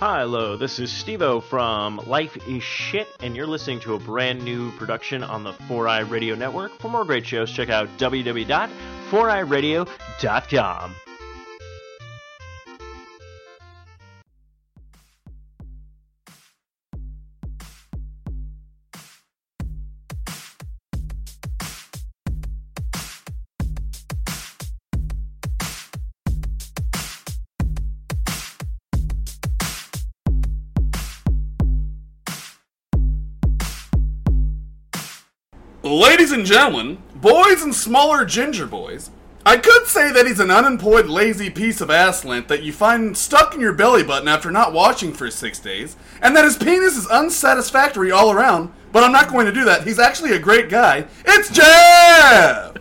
Hi, hello, this is Stevo from Life is Shit, and you're listening to a brand new production on the 4i Radio Network. For more great shows, check out www.4iradio.com. and gentlemen, boys and smaller ginger boys, I could say that he's an unemployed, lazy piece of ass lint that you find stuck in your belly button after not washing for six days, and that his penis is unsatisfactory all around, but I'm not going to do that. He's actually a great guy. It's Jeff!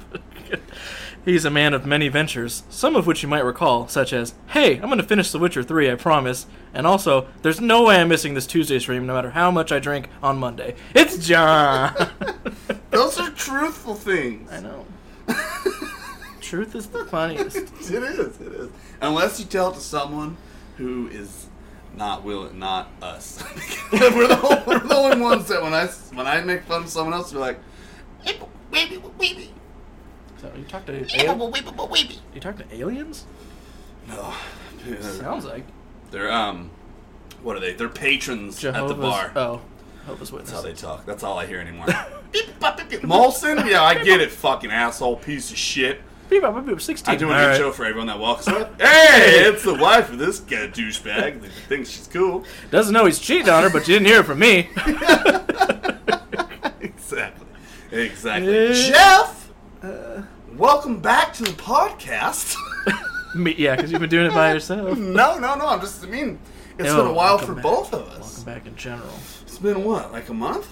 He's a man of many ventures, some of which you might recall, such as, hey, I'm going to finish The Witcher 3, I promise. And also, there's no way I'm missing this Tuesday stream no matter how much I drink on Monday. It's John! Truthful things. I know. Truth is the funniest. It is, it is. Unless you tell it to someone who is not willing, not us. we're, the only, we're the only ones that when I when I make fun of someone else, we're like, So, you talk to al- you talk to aliens? no. Sounds like They're um, what are they? They're patrons Jehovah's. at the bar. Oh, Jehovah's That's how they talk. That's all I hear anymore. Molson, yeah, I get it. Fucking asshole, piece of shit. Beep, beep, beep, beep, 16. I do a All good right. show for everyone that walks up. Hey, it's the wife of this guy douchebag that thinks she's cool. Doesn't know he's cheating on her, but you didn't hear it from me. Exactly. Exactly. Uh, Jeff, welcome back to the podcast. me yeah, because you've been doing it by yourself. no, no, no. I'm just. I mean, it's No, been a while for back. both of us. Welcome back in general. It's been what, like a month?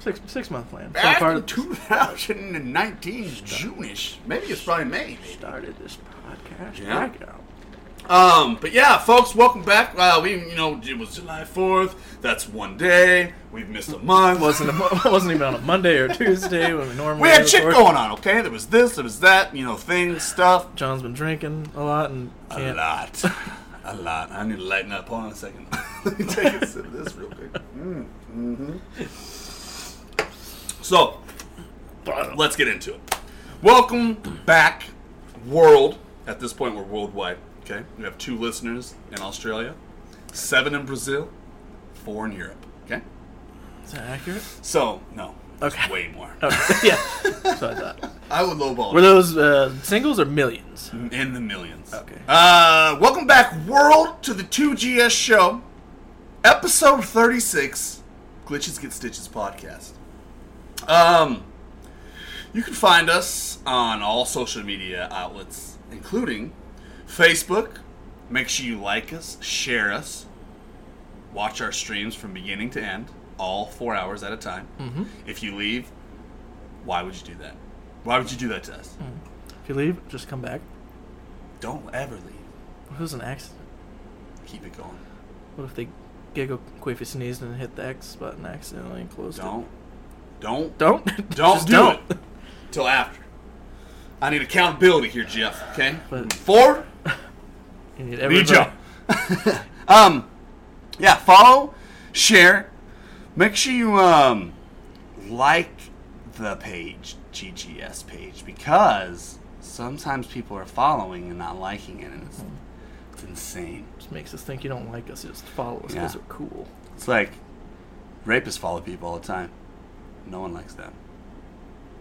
Six six month plan. So Back far, in 2019, June-ish. Maybe it's probably May. started this podcast. Yeah. Back out. Um, but yeah, folks, welcome back. Uh, we, you know, it was July 4th. That's one day. We've missed a month. wasn't a, mo- wasn't even on a Monday or Tuesday when we normally we had shit record. going on, okay? There was this, there was that, you know, things, stuff. John's been drinking a lot and A can't. lot. a lot. I need to lighten up. Hold on a second. Let me take a sip of this real quick. Mm, hmm So, let's get into it. Welcome back, world. At this point, we're worldwide. Okay, we have two listeners in Australia, seven in Brazil, four in Europe. Okay, Is that accurate? so no, Okay. way more. Okay. yeah. So I thought. I would lowball Were it. those uh, singles or millions? in the millions. Okay. Uh, welcome back, world, to the 2GS show, episode 36, Glitches Get Stitches podcast. Um, you can find us on all social media outlets, including Facebook. Make sure you like us, share us, watch our streams from beginning to end, all four hours at a time. Mm-hmm. If you leave, why would you do that? Why would you do that to us? If you leave, just come back. Don't ever leave. What if it was an accident? Keep it going. What if they giggle, Queefy sneezed and hit the X button accidentally and closed Don't. it? Don't. Don't. Don't Just do don't. it. Till after. I need accountability here, Jeff. Okay? But- Forward. You need Need you. um, yeah. Follow, share. Make sure you um like the page, GGS page, because sometimes people are following and not liking it, and it's it's insane. Just makes us think you don't like us. You just follow us Yeah. because we're cool. It's like rapists follow people all the time. No one likes them.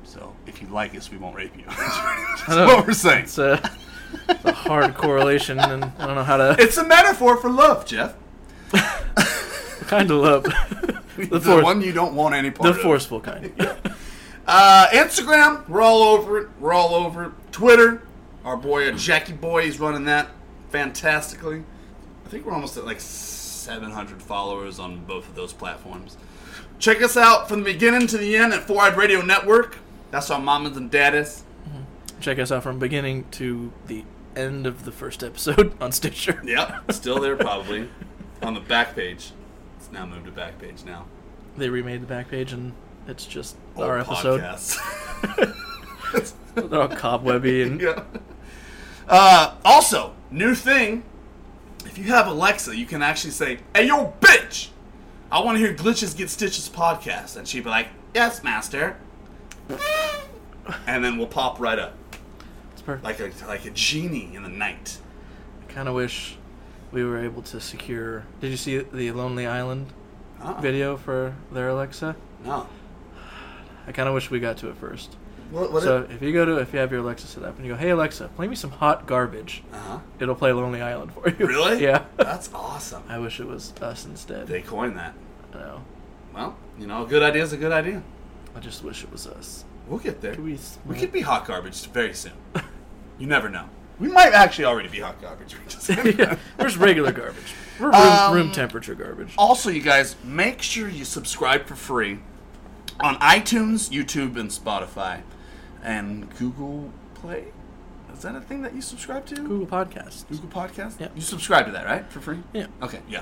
So if you like us, we won't rape you. That's what we're saying. It's a, it's a hard correlation, and I don't know how to It's a metaphor for love, Jeff. kind of love The, the, force, one you don't want any part the of. forceful kind. Uh, Instagram, we're all over it. We're all over it. Twitter, our boy uh, Jackie Boy, he's running that fantastically. I think we're almost at like 700 followers on both of those platforms. Check us out from the beginning to the end at Four Eyed Radio Network. That's our mamas and daddies. Check us out from beginning to the end of the first episode on Stitcher. Yep, still there probably on the back page. It's now moved to back page now. They remade the back page, and it's just Old our episode. podcasts. They're all cobwebby and yeah. Uh, also, new thing if you have Alexa, you can actually say, "Hey, yo, bitch, I want to hear Glitches Get Stitches podcast," and she'd be like, "Yes, master," and then we'll pop right up It's perfect. like a like a genie in the night. I kind of wish we were able to secure. Did you see the Lonely Island Oh, video for their Alexa? No. I kind of wish we got to it first. What? what so if you go to if you have your Alexa set up and you go, "Hey Alexa, play me some hot garbage," uh huh. it'll play Lonely Island for you. Really? yeah. That's awesome. I wish it was us instead. They coined that. I know. Well, you know, a good idea is a good idea. I just wish it was us. We'll get there. Could we? We could be hot garbage very soon. You never know. We might actually already be hot garbage. Yeah, we're just regular garbage. We're room, Um, room temperature garbage. also, you guys, make sure you subscribe for free on iTunes, YouTube, and Spotify, and Google Play. Is that a thing that you subscribe to? Google Podcasts. Google Podcast. Yeah. You subscribe to that, right, for free? Yeah. Okay. Yeah.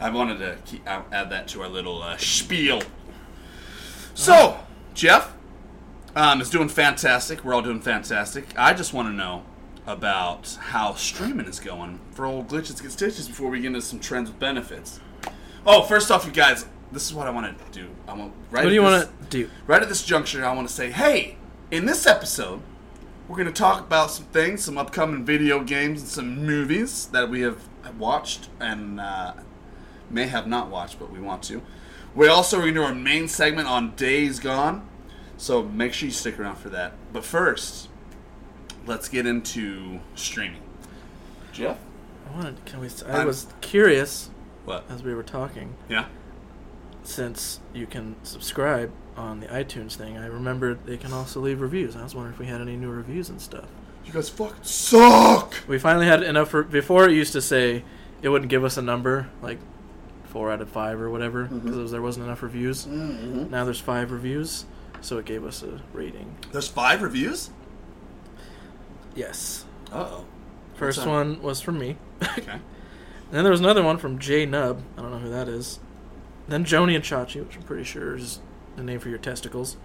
I wanted to keep, uh, add that to our little uh, spiel. So, Jeff um, is doing fantastic. We're all doing fantastic. I just want to know about how streaming is going for old glitches get stitches before we get into some trends with benefits. Oh, first off, you guys, this is what I want to do. I want right. What do you want to do? right at this juncture, I want to say, hey, in this episode, we're going to talk about some things, some upcoming video games, and some movies that we have watched and uh, may have not watched, but we want to. We also are going to do our main segment on Days Gone, so make sure you stick around for that. But first, let's get into streaming. Jeff? I wanted. Can we? I I'm- was curious What? as we were talking. Yeah? Since you can subscribe on the iTunes thing, I remembered they can also leave reviews. I was wondering if we had any new reviews and stuff. You guys fucking suck! We finally had enough. For, before it used to say it wouldn't give us a number like four out of five or whatever because there wasn't enough reviews. Mm-hmm. Now there's five reviews, so it gave us a rating. There's five reviews? Yes. Uh oh. First one was from me. Okay. And then there was another one from J Nub. I don't know who that is. Then Joni and Chachi, which I'm pretty sure is the name for your testicles.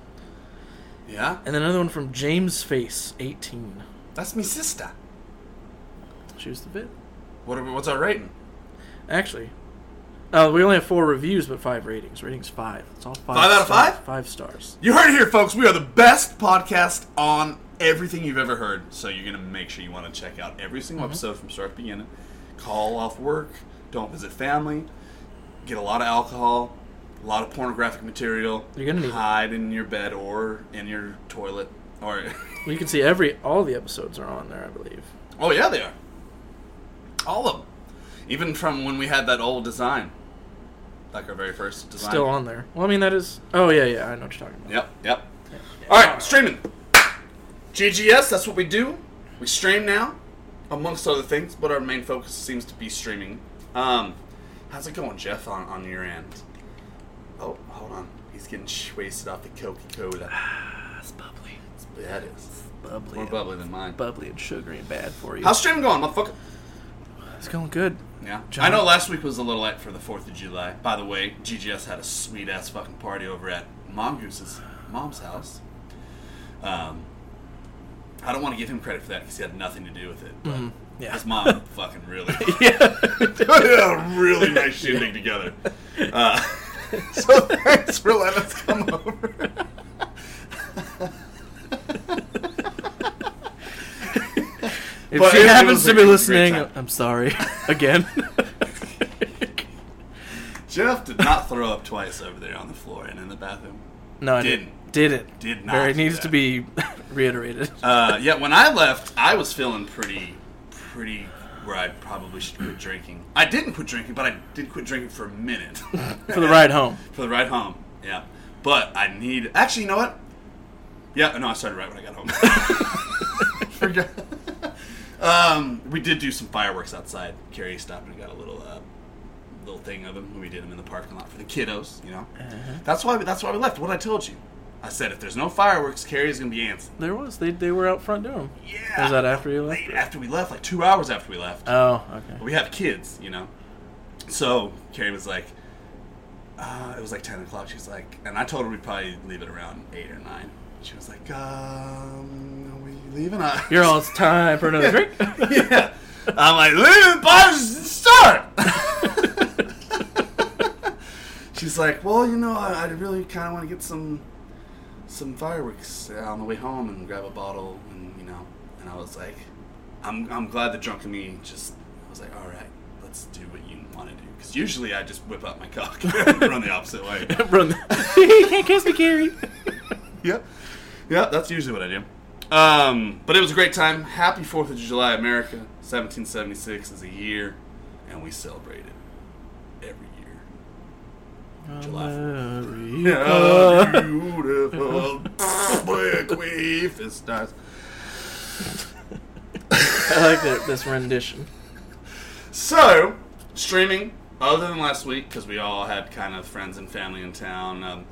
Yeah? And then another one from James Face, 18. That's me sister. Choose the bit. What are we, what's our rating? Actually, uh, we only have four reviews, but five ratings. Ratings five. It's all five. Five out of stars. five? Five stars. You heard it here, folks. We are the best podcast on everything you've ever heard. So you're gonna make sure you want to check out every single mm-hmm. episode from start to beginning. Call off work. Don't visit family. Get a lot of alcohol. A lot of pornographic material. You're gonna need it. hide in your bed or in your toilet or. Well, you can see every all the episodes are on there, I believe. oh yeah, they are. All of them. Even from when we had that old design, like our very first design. Still on there. Well, I mean that is. Oh yeah, yeah. I know what you're talking about. Yep, yep. All right, streaming. GGS, that's what we do. We stream now, amongst other things, but our main focus seems to be streaming. Um, how's it going, Jeff, on, on your end? Oh, hold on. He's getting sh- wasted off the Coca Cola. It's bubbly. Yeah, it is. Bubbly. More bubbly than mine. bubbly and sugary and bad for you. How's streaming going, motherfucker? it's going good. Yeah. John? I know last week was a little light for the 4th of July. By the way, GGS had a sweet ass fucking party over at Mongoose' mom's house. Um, I don't want to give him credit for that because he had nothing to do with it. But Mhm. Yeah. his mom fucking really yeah. really nice shindig together. Uh, so thanks for letting us come over. If But she it- happens to be listening. I'm sorry. Again. Jeff did not throw up twice over there on the floor and in the bathroom. no, I Didn't. didn't. Didn't. Did not. Very do needs that. to be reiterated. Uh, yeah, when I left, I was feeling pretty, pretty where I probably should quit drinking. I didn't quit drinking, but I did quit drinking for a minute. For the ride home. For the ride home, yeah. But I need. Actually, you know what? Yeah, no, I started right when I got home. Forgot. um, we did do some fireworks outside. Carrie stopped and got a little, uh, little thing of them. We did them in the parking lot for the kiddos. You know. That's why. we, That's why we left. What I told you. I said, if there's no fireworks, Carrie's gonna be antsy. There was. They, they were out front doing. Yeah. Was that after you left? Late after we left, like two hours after we left. Oh, okay. We have kids, you know. So Carrie was like, uh, it was like ten o'clock. She's like, and I told her we'd probably leave it around eight or nine. She was like, um, are we leaving? I- You're all it's time for another drink. yeah. I'm like, leave it, by start. She's like, well, you know, I, I really kind of want to get some some fireworks on the way home and grab a bottle, and you know, and I was like, I'm I'm glad the drunk drunken me just I was like, all right, let's do what you want to do, because usually I just whip out my cock and run the opposite way. Run. you can't kiss me, Carrie. yep yeah, that's usually what I do. Um, but it was a great time. Happy Fourth of July, America. 1776 is a year, and we celebrate it every year. July America. beautiful bequeath stars. I like that, this rendition. So, streaming, other than last week, because we all had kind of friends and family in town. Um,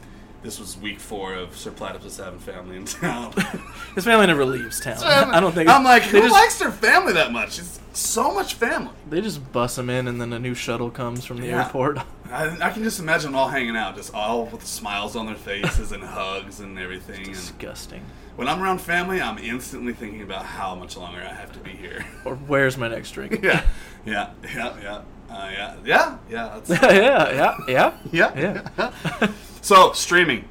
this was week four of Sir Platypus having family in town. His family never leaves town. I don't think. I'm like, they who just, likes their family that much? It's so much family. They just bus him in, and then a new shuttle comes from the Yeah. airport. I, I can just imagine them all hanging out, just all with smiles on their faces and hugs and everything. And Disgusting. when I'm around family, I'm instantly thinking about how much longer I have to be here. Or where's my next drink? yeah, yeah, yeah, yeah, uh, yeah, yeah, yeah. Yeah, yeah, yeah. yeah, Yeah. so streaming,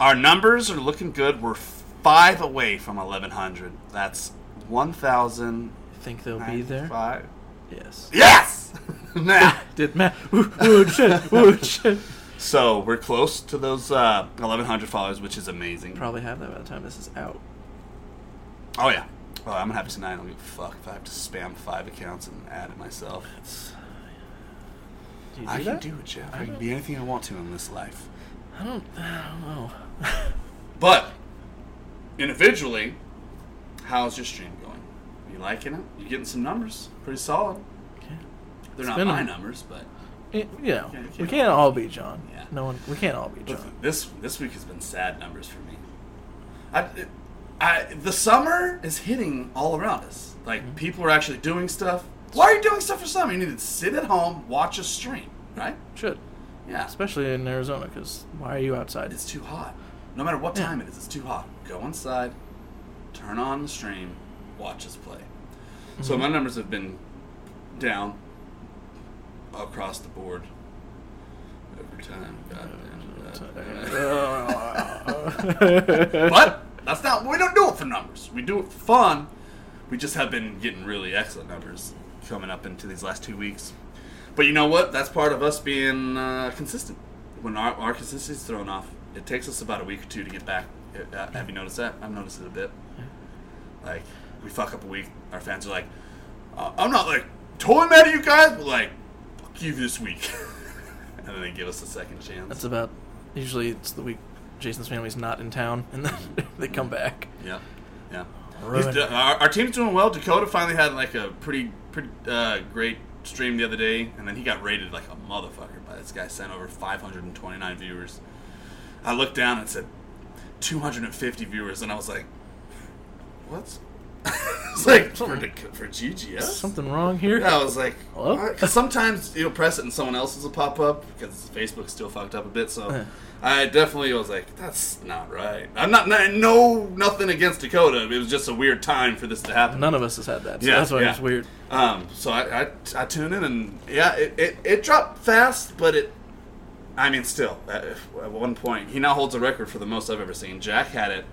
our numbers are looking good. We're five away from 1100. That's 1,000. Think they'll be there? Five. Yes. Yes. now, Did Matt? Wood shit. Wood shit. so we're close to those uh, 1,100 followers, which is amazing. Probably have that by the time this is out. Oh yeah. Oh, I'm gonna have tonight. I don't give a fuck if I have to spam five accounts and add it myself. Do you do I can do it, Jeff. I I can be anything I want to in this life. I don't. I don't know. But individually, how's your stream? You liking it? You getting some numbers? Pretty solid. Okay. They're It's not been a- my numbers, but Y- Yeah, Yeah, you we can't- can't all be John. Yeah. No one. We can't all be John. this this week has been sad numbers for me. I, it- I the summer is hitting all around us. Like Mm-hmm. people are actually doing stuff. Why are you doing stuff for summer? You need to sit at home, watch a stream, right? Should, Yeah. especially in Arizona, because why are you outside? It's too hot. No matter what Yeah. time it is, it's too hot. Go inside, turn on the stream, watch us play. So Mm-hmm. my numbers have been down across the board. over time. but that's not. We don't do it for numbers. We do it for fun. We just have been getting really excellent numbers coming up into these last two weeks. But you know what? That's part of us being uh, consistent. When our, our consistency is thrown off, it takes us about a week or two to get back. Uh, have you noticed that? I've noticed it a bit. Like we fuck up a week, our fans are like, uh, "I'm not like totally mad at you guys, but like, fuck you this week," and then they give us a second chance. That's about. Usually, it's the week Jason's family's not in town, and then they come back. Yeah, yeah. Ruin He's do- our, our team's doing well. Dakota finally had like a pretty pretty uh, great stream the other day, and then he got raided like a motherfucker by this guy. Sent over 529 viewers. I looked down and said 250 viewers, and I was like, "What?" it's like for, for GGS. Something wrong here? Yeah, I was like, Hello? Sometimes you'll press it and someone else's will pop up because Facebook's still fucked up a bit. So Uh. I definitely was like, that's not right. I'm not, not no nothing against Dakota. It was just a weird time for this to happen. None of us has had that, so Yeah, that's why yeah. it's weird. Um, so I, I I tuned in and yeah, it, it, it dropped fast, but it. I mean, still at, at one point he now holds a record for the most I've ever seen. Jack had it,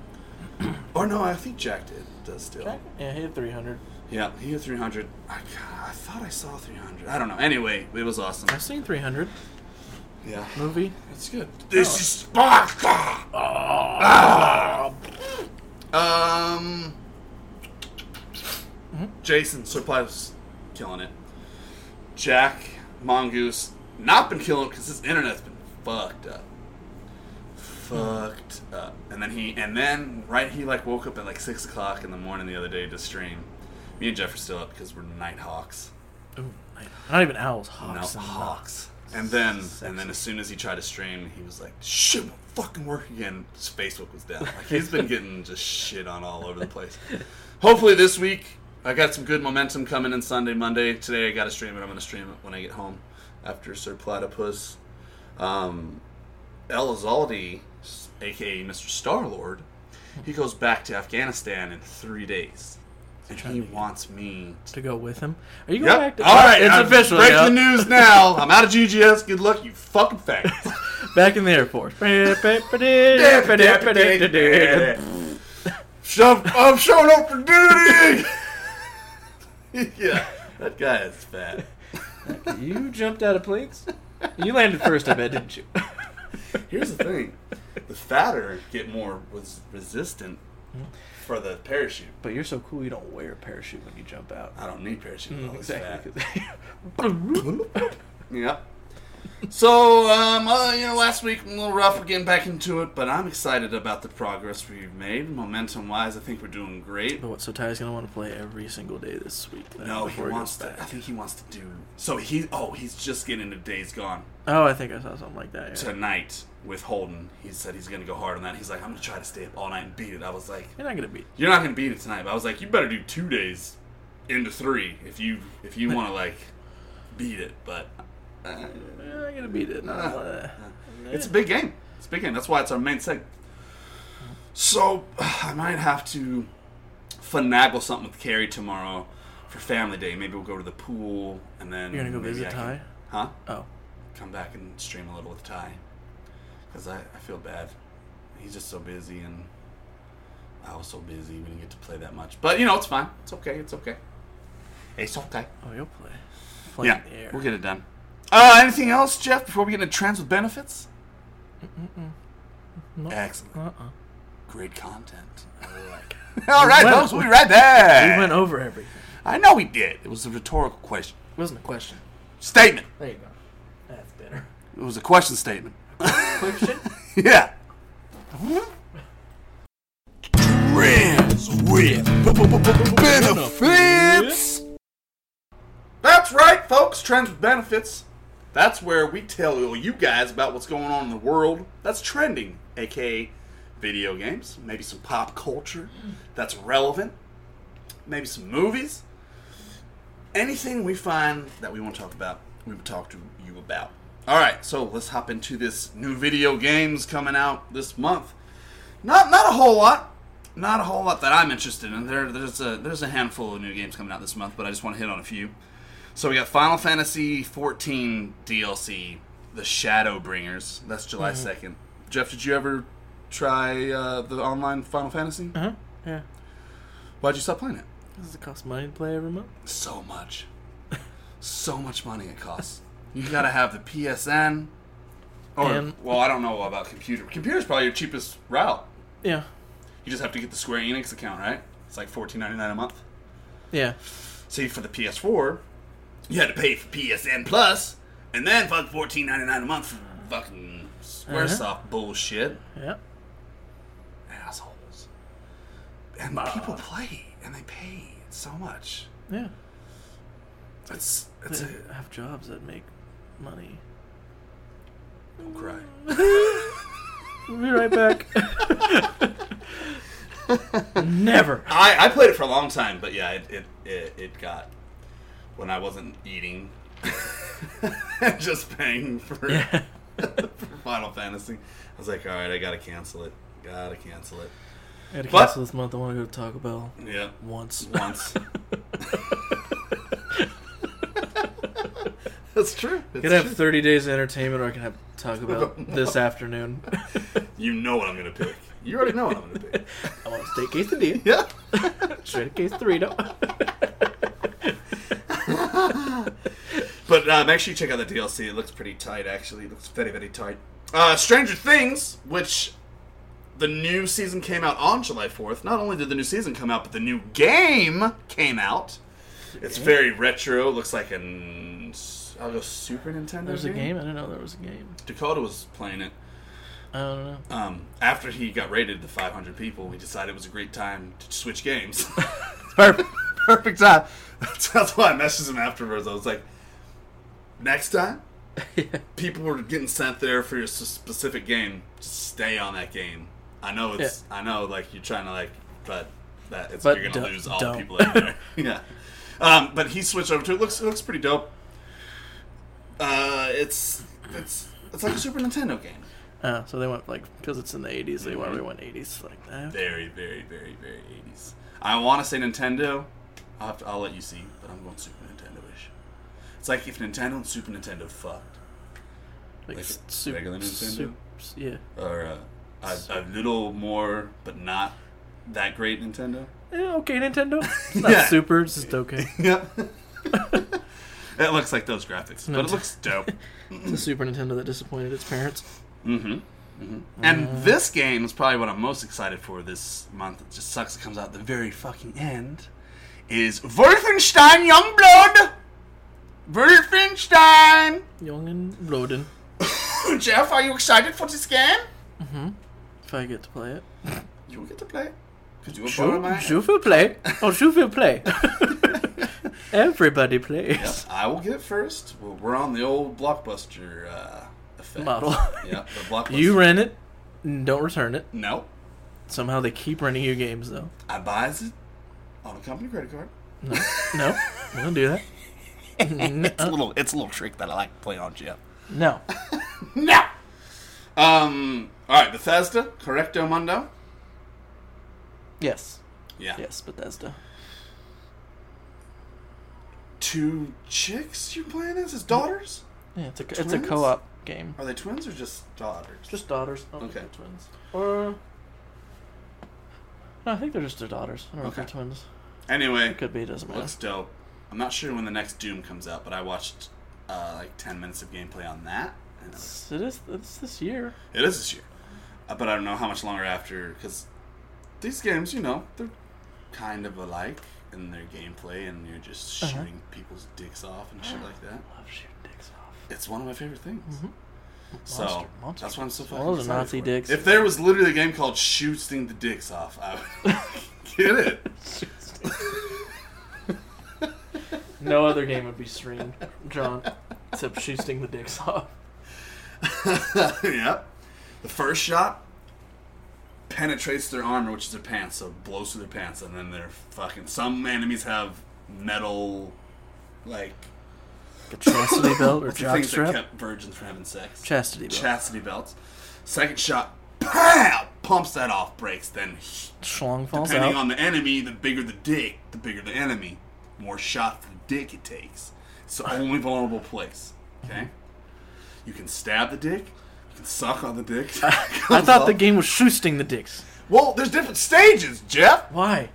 or no, I think Jack did does still. Yeah, he had 300. Yeah, he had 300. I, I thought I saw 300. I don't know. Anyway, it was awesome. I've seen 300 Yeah. movie. It's good. This is Sparta! Ah. Um. Jason, Surprise, killing it. Jack, Mongoose, not been killing because his internet's been fucked up. Fucked up. And then he, and then, right, he like woke up at like 6 o'clock in the morning the other day to stream. Me and Jeff are still up because we're night hawks. Ooh, not even owls, No, hawks. and- Hawks. And then, and then, as soon as he tried to stream, he was like, "Shit, won't fucking work again." His Facebook was down. Like he's been getting just shit on all over the place. Hopefully this week, I got some good momentum coming in Sunday, Monday. Today I got to stream it. I'm going to stream it when I get home after Sir Platypus. Um, El Azaldi, aka Mr. Star Lord, he goes back to Afghanistan in three days, and he wants me To go with him. Are you going Yep. back to All right. It's I'm official. Breaking yeah. news now. I'm out of GGS. Good luck, you fucking faggots. Back in the Air Force. I'm showing up for duty. yeah, that guy is fat. you jumped out of planes? You landed first, I bet, didn't you? Here's the thing: the fatter get more was resistant for the parachute. But you're so cool, you don't wear a parachute when you jump out. I don't need parachute. Mm, exactly. fat. So, um, uh, you know, last week a little rough. We're getting back into it, but I'm excited about the progress we've made. Momentum-wise, I think we're doing great. but what? So Ty's gonna want to play every single day this week. Then, No, he wants to. back. I think he wants to do. So he. Oh, he's just getting into Days Gone Oh, I think I saw something like that. Yeah. tonight with Holden. He said he's gonna go hard on that. He's like, I'm gonna try to stay up all night and beat it. I was like, You're not gonna beat. It. You're not gonna beat it tonight. But I was like, you better do two days into three if you if you want to like beat it. But uh, You're not gonna beat it. No, uh, it's a big game. It's a big game. That's why it's our main segment. So I might have to finagle something with Carrie tomorrow for Family Day. Maybe we'll go to the pool and then You're gonna go maybe visit I can- Ty? Huh? Oh, Come back and stream a little with Ty because I, I feel bad. He's just so busy and I was so busy. We didn't get to play that much. But you know, it's fine. It's okay. It's okay. It's okay. oh, you'll play. Play Yeah, in the air. we'll get it done. Uh, anything else, Jeff, before we get into trends with benefits? No. Excellent. Uh-uh. Great content. All right, folks, we'll be right there. We went over everything. I know we did. It was a rhetorical question. It wasn't a question. Statement. There you go. That's better. It was a question statement. Question? yeah. Trends with benefits. That's right, folks. Trends with benefits. That's where we tell you guys about what's going on in the world that's trending, aka video games, maybe some pop culture that's relevant, maybe some movies. Anything we find that we want to talk about, we will talk to you about. All right, so let's hop into this new video games coming out this month. Not not a whole lot, not a whole lot that I'm interested in. There there's a there's a handful of new games coming out this month, but I just want to hit on a few. So we got Final Fantasy 14 DLC, The Shadowbringers. That's July 2nd. Jeff, did you ever try uh, the online Final Fantasy? Uh huh. Yeah. Why'd you stop playing it? Does it cost money to play every month? So much. so much money it costs. You gotta have the PSN. Or, And- well, I don't know about computer. Computer's probably your cheapest route. Yeah. You just have to get the Square Enix account, right? It's like fourteen ninety nine a month. Yeah. See, for the PS4, you had to pay for PSN Plus, and then fuck fourteen ninety nine a month for fucking SquareSoft Uh-huh. bullshit. Yeah. Assholes. And people play, and they pay so much. Yeah. It's it's They a have jobs that make money. don't cry. We'll be right back. Never. I, I played it for a long time, but yeah, it it, it, it got when I wasn't eating, just paying for, Yeah. for Final Fantasy. I was like, all right, I gotta cancel it. Gotta cancel it. I gotta But- cancel this month. I want to go to Taco Bell Yeah, once. once. That's true. I could have 30 days of entertainment, or I can have Taco Bell this afternoon. You know what I'm gonna pick. You already know what I'm gonna pick. I want a steak quesadilla, Yeah. shredded quesadilla. But uh, make sure you check out the DLC. It looks pretty tight, actually. It looks very, very tight. Uh, Stranger Things, which the new season came out on July 4th. Not only did the new season come out, but the new game came out. It's very retro. It looks like an. I'll go Super Nintendo. There's a game. I didn't know there was a game. Dakota was playing it. I don't know. Um, after he got raided to 500 people, we decided it was a great time to switch games. Perfect. Perfect time. That's why I messaged him afterwards. I was like, next time, people were getting sent there for your specific game. Just stay on that game. I know it's. I know, like you're trying to like, but that it's But you're gonna lose all don't. the people in there. yeah. Um, but he switched over to it. Looks it looks pretty dope. Uh, it's it's it's like a Super Nintendo game. Uh, so they went like because it's in the 80s. They went. They went 80s like that. Very, very, very, very 80s. I want to say Nintendo. I'll, have to, I'll let you see, but I'm going Super. It's like if Nintendo and Super Nintendo fucked. Like, Like s- sup- regular Nintendo? yeah. or uh, a, a little more, but not that great Nintendo. Yeah, okay, Nintendo. It's not Yeah. super, it's just okay. Yeah. it looks like those graphics, but it looks dope. It's a Super Nintendo that disappointed its parents. Mm-hmm. mm-hmm. And this game is probably what I'm most excited for this month. It just sucks it comes out at the very fucking end. Is Wolfenstein Youngblood? Wolfenstein! Young and Roden. Jeff, are you excited for this game? If I get to play it. You will get to play. Because you in my Shoo will play. Oh, Shoo will play. Everybody plays. Yep, I will get it first. We're- We're on the old blockbuster uh, effect. Model. Yep, the blockbuster. You rent it, and don't return it. No, Somehow they keep renting you games, though. I buys it on a company credit card. No, no, we don't do that. It's a little, it's a little trick that I like to play on Jeff. No. No. Um. All right, Bethesda, Correcto Mundo. Yes. Yeah. Yes, Bethesda. Two chicks you're playing as? His daughters? Yeah, it's a it's a co-op game. Are they twins or just daughters? Just daughters. Okay. twins. Or no, I think they're just their daughters. I don't know if Okay. they're twins. Anyway, it Could be. It doesn't matter. looks dope. I'm not sure when the next Doom comes out, but I watched uh, like 10 minutes of gameplay on that. And was it is. It's this year. It is this year, uh, but I don't know how much longer after because these games, you know, they're kind of alike in their gameplay, and you're just Uh-huh. shooting people's dicks off and shit like that. I love shooting dicks off. It's one of my favorite things. So Monster- monster that's why I'm so fucking those excited Nazi dicks. If there was literally a game called "Shooting the Dicks Off," I would get it. no other game would be streamed, John, except shooting the dicks off. yep. The first shot penetrates their armor, which is their pants, so it blows through their pants, and then they're fucking. Some enemies have metal, like A chastity belt or jock things that kept virgins from having sex. Chastity belt. Chastity belts. Second shot, pow, pumps that off, breaks. Then, Schlong falls depending out. on the enemy, the bigger the dick, the bigger the enemy. More shot for the dick it takes. It's the only vulnerable place. Okay. You can stab the dick. You can suck on the dick. I thought the game was shooting the dicks. Well, there's different stages, Jeff. Why?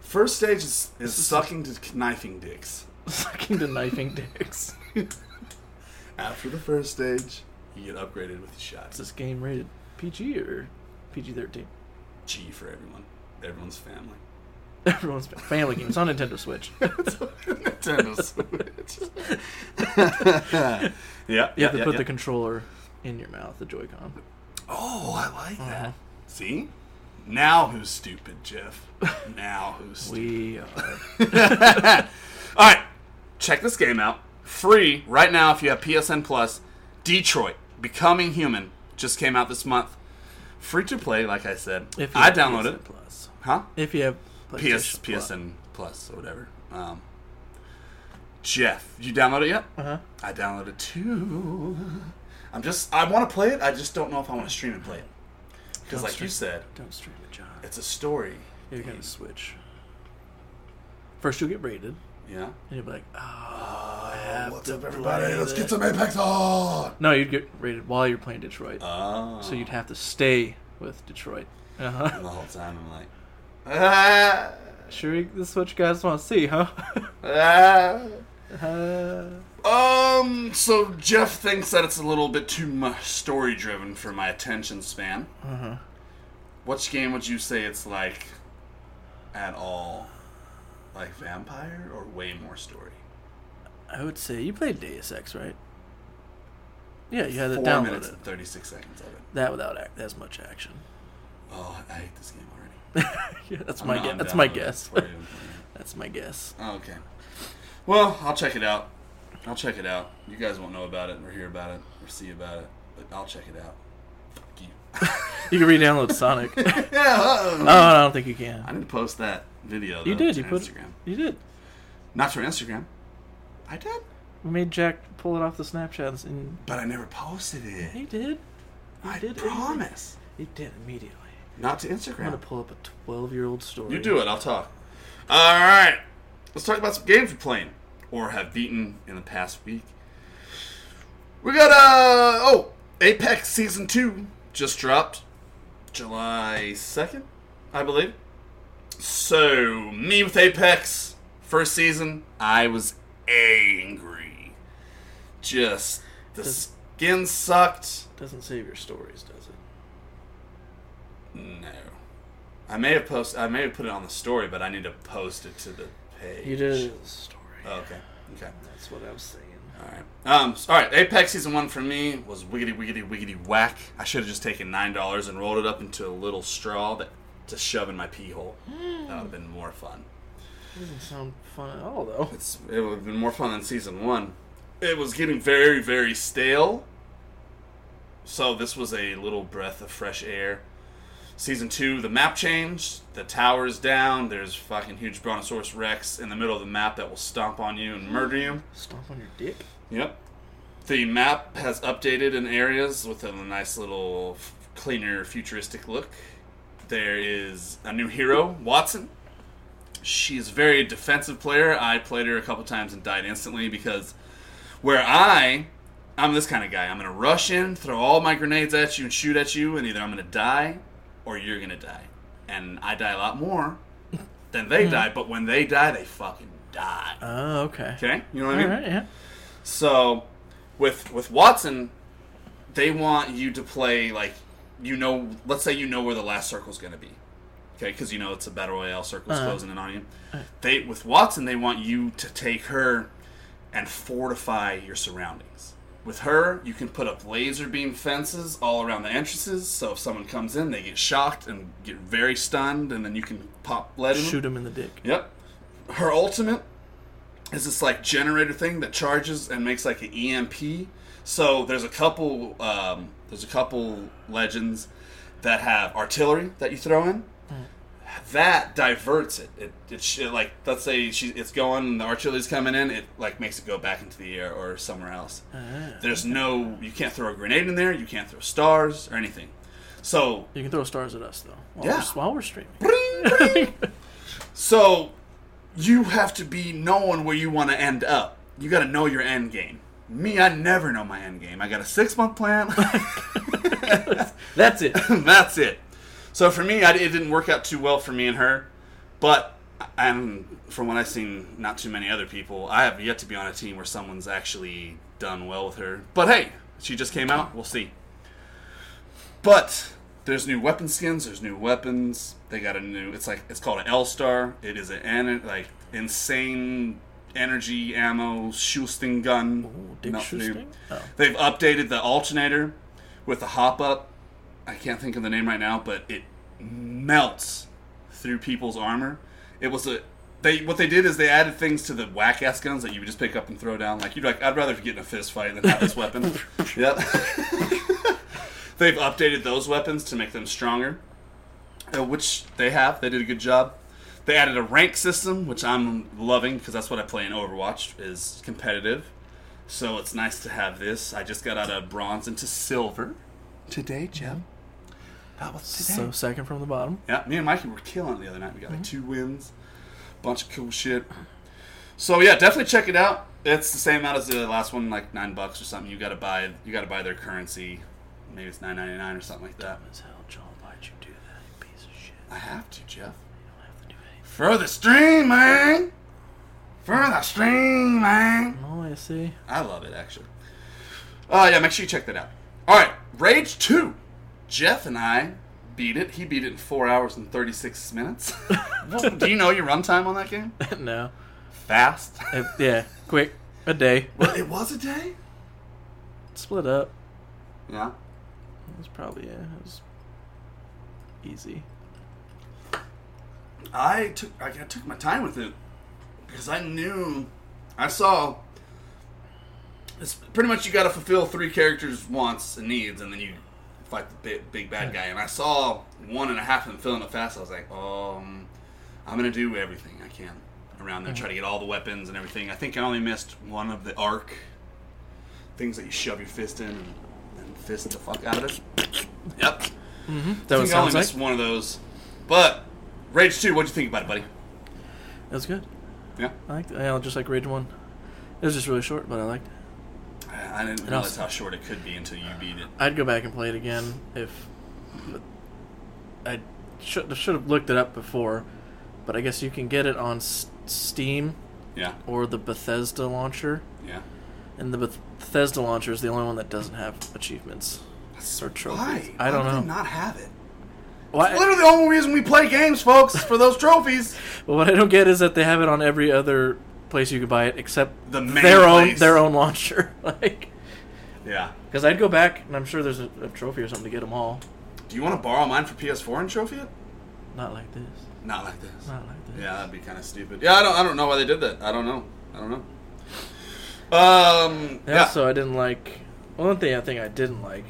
First stage is, is sucking to knifing dicks. Sucking to knifing dicks. After the first stage, you get upgraded with the Is shots. this game rated PG or PG thirteen? G for everyone. Everyone's family. Everyone's family game. It's on Nintendo Switch. Nintendo Switch. yeah. You have to yeah, put yeah. the controller in your mouth, the Joy-Con. Oh, I like Uh-huh. that. See? Now who's stupid, Jeff? Now who's stupid? We are. All right, check this game out. Free right now if you have PSN Plus. Detroit Becoming Human just came out this month. Free to play, like I said. If you I have downloaded PSN it. Plus. Huh? If you have PS PSN Plus or whatever. Um, Jeff, Did you download it yet? Uh-huh. I downloaded it too. I'm just I want to play it. I just don't know if I want to stream and play it. Because, like stream. you said, Don't stream it, John. it's a story. You're gonna switch. First, you'll get raided, Yeah. and you'll be like, "Oh, I have What's to up, everybody? play Let's get some Apex on. No, you'd get raided while you're playing Detroit, Oh. so you'd have to stay with Detroit. Uh-huh. And the whole time I'm like, ah, Sure, this is what you guys want to see, huh? ah. uh, Um. So Jeff thinks that it's a little bit too much story driven for my attention span. uh-huh. Which game would you say it's like at all? Like vampire or way more story? I would say you played Deus Ex, right? Yeah, you had to Four download minutes it. and thirty six seconds of it. That without ac- as much action. Oh, I hate this game. yeah, that's my guess. That's my guess. before I even play it. that's my guess. Oh, okay. Well, I'll check it out. I'll check it out. You guys won't know about it or hear about it or see about it, but I'll check it out. Fuck you. You can re-download Sonic. oh, yeah. uh-oh. I don't think you can. I need to post that video. You did. You put. Instagram. You did. Not for Instagram. I did, We made Jack pull it off the Snapchats, and but I never posted it. he did. I did. promise. He did immediately. Not to Instagram. I'm gonna pull up a 12-year-old story. You do it. I'll talk. All right. Let's talk about some games we're playing or have beaten in the past week. We got uh oh Apex season two just dropped July second, I believe. So me with Apex first season, I was angry. Just the Does- skin sucked. Doesn't save your stories, does it? No, I may have post. I may have put it on the story, but I need to post it to the page. You did a story. Oh, okay. Okay. That's what I was saying. All right. Um. s- All right. Apex season one for me was wiggity wiggity wiggity whack. I should have just taken nine dollars and rolled it up into a little straw that to shove in my pee hole. That would have been more fun. Doesn't sound fun at all, though. It's it would have been more fun than season one. It was getting very very stale. So this was a little breath of fresh air. Season two, the map changed. The tower's down. There's fucking huge Brontosaurus Rex in the middle of the map that will stomp on you and murder you. Stomp on your dick. Yep. The map has updated in areas with a nice little cleaner, futuristic look. There is a new hero, Wattson. She's a very defensive player. I played her a couple times and died instantly because where I, I'm this kind of guy. I'm gonna rush in, throw all my grenades at you, and shoot at you, and either I'm gonna die or you're gonna die. And I die a lot more than they die. But when they die, they fucking die. Oh, okay. Okay, you know what I mean? right, yeah. So, with with Wattson, they want you to play like you know. Let's say you know where the last circle's going to be, okay? Because you know it's a battle royale circle's Uh-huh. closing in on you. They with Wattson, they want you to take her and fortify your surroundings. With her, you can put up laser beam fences all around the entrances. So if someone comes in, they get shocked and get very stunned, and then you can pop lead in them. Shoot him in the dick. Yep. Her ultimate is this like generator thing that charges and makes like an EMP. So there's a couple um, there's a couple legends that have artillery that you throw in. That diverts it. It, it sh- like let's say she, it's going and the artillery's coming in. It like makes it go back into the air or somewhere else. Ah. There's no you can't throw a grenade in there. You can't throw stars or anything. So You can throw stars at us, though. While Yeah. We're, while we're streaming. Bring, bring. so you have to be knowing where you want to end up. You got to know your end game. Me, I never know my end game. I got a six month plan. That's it. That's it. So for me, I, it didn't work out too well for me and her. But and from what I've seen, not too many other people. I have yet to be on a team where someone's actually done well with her. But hey, she just came out. We'll see. But there's new weapon skins. There's new weapons. They got a new. It's like it's called an L Star. It is an like insane energy ammo shooting gun. Ooh, dick Melt through. Oh. They've updated the alternator with the hop up. I can't think of the name right now, but it melts through people's armor. It was a they what they did is they added things to the whack ass guns that you would just pick up and throw down. Like you'd like I'd rather get in a fist fight than have this weapon. yep. They've updated those weapons to make them stronger, uh, which they have. They did a good job. They added a rank system, which I'm loving because that's what I play in Overwatch is competitive. So it's nice to have this. I just got out of bronze into silver today, Jeff. That was today. So second from the bottom. Yeah, me and Mikey were killing it the other night. We got like mm-hmm. two wins, bunch of cool shit. So yeah, definitely check it out. It's the same amount as the last one, like nine bucks or something. You gotta buy, you gotta buy their currency. Maybe it's nine ninety nine or something like that. As hell, John, why'd you do that, you piece of shit? I have to, Jeff. You don't have to do anything. For the stream, man. For the stream, man. Oh, I see. I love it actually. Oh yeah, make sure you check that out. All right, Rage Two. Jeff and I beat it. He beat it in four hours and thirty six minutes. Do you know your runtime on that game? no. Fast. It- yeah, quick. A day. Well, it was a day. Split up. Yeah. It was probably, yeah, it was easy. I took I took my time with it because I knew I saw. It's pretty much you got to fulfill three characters' wants and needs, and then you fight the big, big bad guy. And I saw one and a half of them filling it fast. I was like, um, I'm gonna do everything I can around there, try to get all the weapons and everything. I think I only missed one of the arc things that you shove your fist in and, and fist the fuck out of it. Yep. That I was I only like. missed one of those. But Rage Two, what'd you think about it, buddy? It was good. Yeah. I liked it. Yeah, just like Rage 1. It was just really short, but I liked it. I didn't And realize also- how short it could be until you beat it. I'd go back and play it again if I should should have looked it up before, but I guess you can get it on S- Steam Yeah, or the Bethesda launcher, yeah. and the Bethesda launcher is the only one that doesn't have achievements or trophies. Why? I don't Why know. not have it? Why- Literally the only reason we play games, folks, for those trophies. But what I don't get is that they have it on every other place you could buy it except The their own their own launcher. like, Yeah. because I'd go back and I'm sure there's a, a trophy or something to get them all. Do you want to borrow mine for PS4 and trophy it? Not like this. Not like this. Not like this. Yeah, that'd be kind of stupid. Yeah, I don't. I don't know why they did that. I don't know. I don't know. Um. Yeah. Yeah. So I didn't like. One thing I think I didn't like.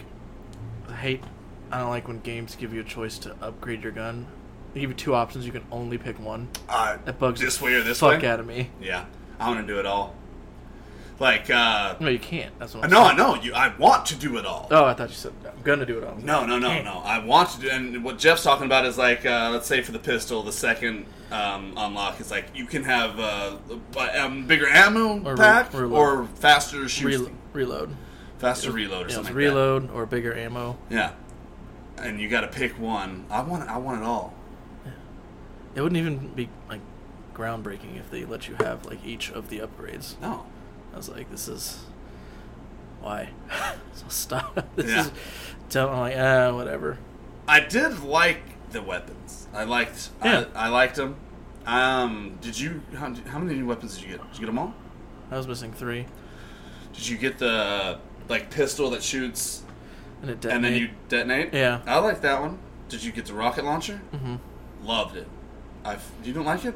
I hate. I don't like when games give you a choice to upgrade your gun. They give you two options. You can only pick one. uh, That bugs this way or this fuck way. out of me. Yeah, I want to do it all. Like, uh, No, you can't. That's what I'm no, I saying. know you. I want to do it all. Oh, I thought you said I'm gonna do it all. No, no, no, Can't. no. I want to do, and what Jeff's talking about is like, uh, let's say for the pistol, the second um, unlock is like you can have uh, um, bigger ammo Or pack reload. or faster shoot, Re- reload. faster reload or Yeah, it's something. reload or bigger ammo. Yeah, and you got to pick one. I want, I want it all. It wouldn't even be like groundbreaking if they let you have like each of the upgrades. No, I was like, this is why. so stop. This Yeah. is don't I'm like ah whatever. I did like the weapons. I liked, Yeah. I, I liked them. Um, did you? How, how many new weapons did you get? Did you get them all? I was missing three, Did you get the like pistol that shoots and it and then you detonate? Yeah. I like that one. Did you get the rocket launcher? Mm-hmm. Loved it. I you don't like it?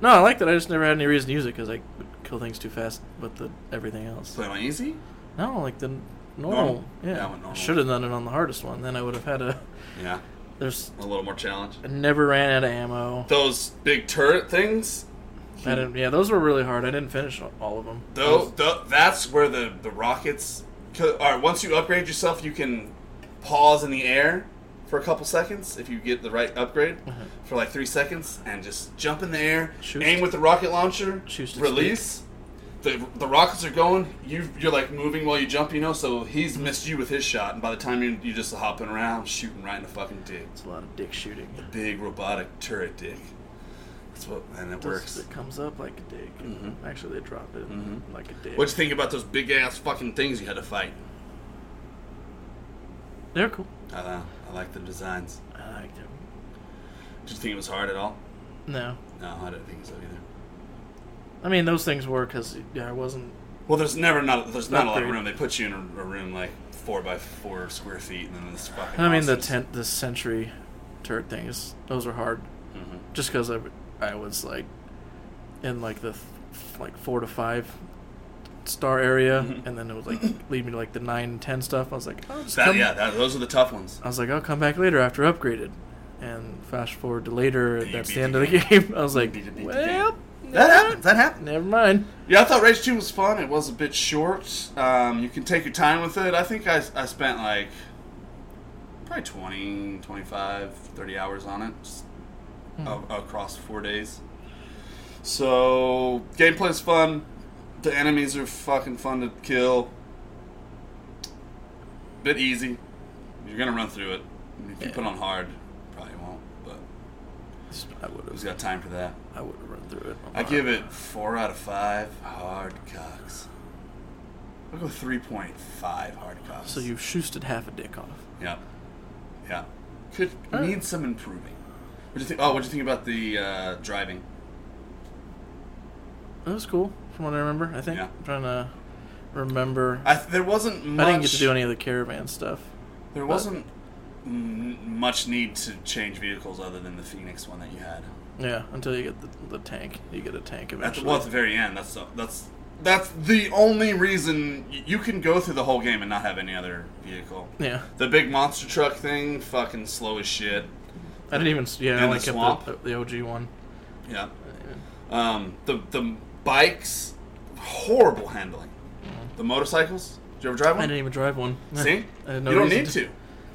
No, I liked it. I just never had any reason to use it because I would kill things too fast with the everything else. Play on easy. No, like the normal. Normal? Yeah, normal. Should have done it on the hardest one. Then I would have had a. Yeah, There's. a little more challenge. I never ran out of ammo. Those big turret things. I didn't. Yeah, those were really hard. I didn't finish all of them. Though, th- that's where the the rockets. All right, once you upgrade yourself, you can pause in the air for a couple seconds if you get the right upgrade Uh-huh. for like three seconds, and just jump in the air, Shoot. aim with the rocket launcher, Shoot release. The, the rockets are going. You you're like moving while you jump, you know. So he's missed you with his shot, and by the time you you just hopping around, shooting right in the fucking dick. It's a lot of dick shooting. Big robotic turret dick. That's what, and it works. It comes up like a dick. Mhm. Actually, they drop it Mhm. like a dick. What'd you think about those big ass fucking things you had to fight? They're cool. I don't know. I like the designs. I liked them. Did you think it was hard at all? No, No, I didn't think so either. I mean those things were because yeah, I wasn't. Well, there's never not there's not a lot of room. They put you in a, a room like four by four square feet, and then this fucking. I mean the tent, the century turret things. Those were hard, Mhm. just because I, I was like, in like the, like four to five, star area, Mhm. and then it would like lead me to like the nine and ten stuff. I was like, just That, yeah, that, those are the tough ones. I was like, I'll come back later after upgraded. And fast forward to later, And that's the end the of the game. I was like, beat the- beat well, That happened. That happened. never mind. Yeah, I thought Rage Two was fun. It was a bit short. Um, you can take your time with it. I think I, I spent like probably 20, 25, 30 hours on it Hmm. a- across four days. So gameplay is fun. The enemies are fucking fun to kill. Bit easy. You're gonna run through it. If you Yeah. put on hard, probably won't. But I would who's got time for that? I would have run through it. I give it four out of five hard cocks. I'll go three point five hard cocks. So you've shoosted half a dick off. yeah, yeah. Could need some improving. What do you think? Oh, what do you think about the uh, driving? That was cool, from what I remember. I think Yeah. I'm trying to remember. I there wasn't much. I didn't get to do any of the caravan stuff. There wasn't m- much need to change vehicles other than the Phoenix one that you had. Yeah, until you get the, the tank. You get a tank At the, eventually. well, at the very end, that's the, that's that's the only reason you can go through the whole game and not have any other vehicle. yeah, The big monster truck thing, fucking slow as shit. I didn't even. Yeah, In I the only kept the, the OG one. Yeah. Um, the the bikes, horrible handling. The motorcycles. Did you ever drive one? I one? didn't even drive one. See, I had no you don't reason need to.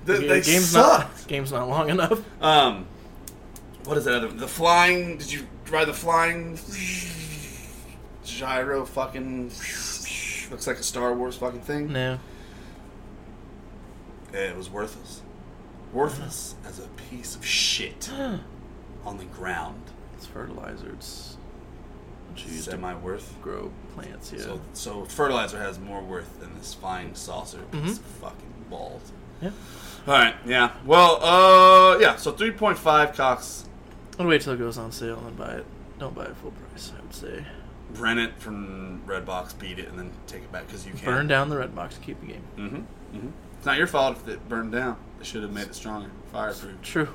The, The they game's suck. not. Game's not long enough. Um, what is that other? The flying? Did you ride the flying gyro? Fucking looks like a Star Wars fucking thing. No. It was worthless. Worthless as a piece of shit on the ground. It's fertilizer. It's to Semi worth. grow plants. Yeah. So, so fertilizer has more worth than this fine saucer piece Mhm. of fucking balls. yeah. All right, yeah. Well, uh, yeah. So three point five cocks. I'll wait till it goes on sale and buy it. Don't buy it full price. I would say. Rent it from Redbox, beat it, and then take it back because you can. Burn down the red box to keep the game. Mm-hmm. Mm-hmm. It's not your fault if it burned down. They should have made it stronger, fireproof. True.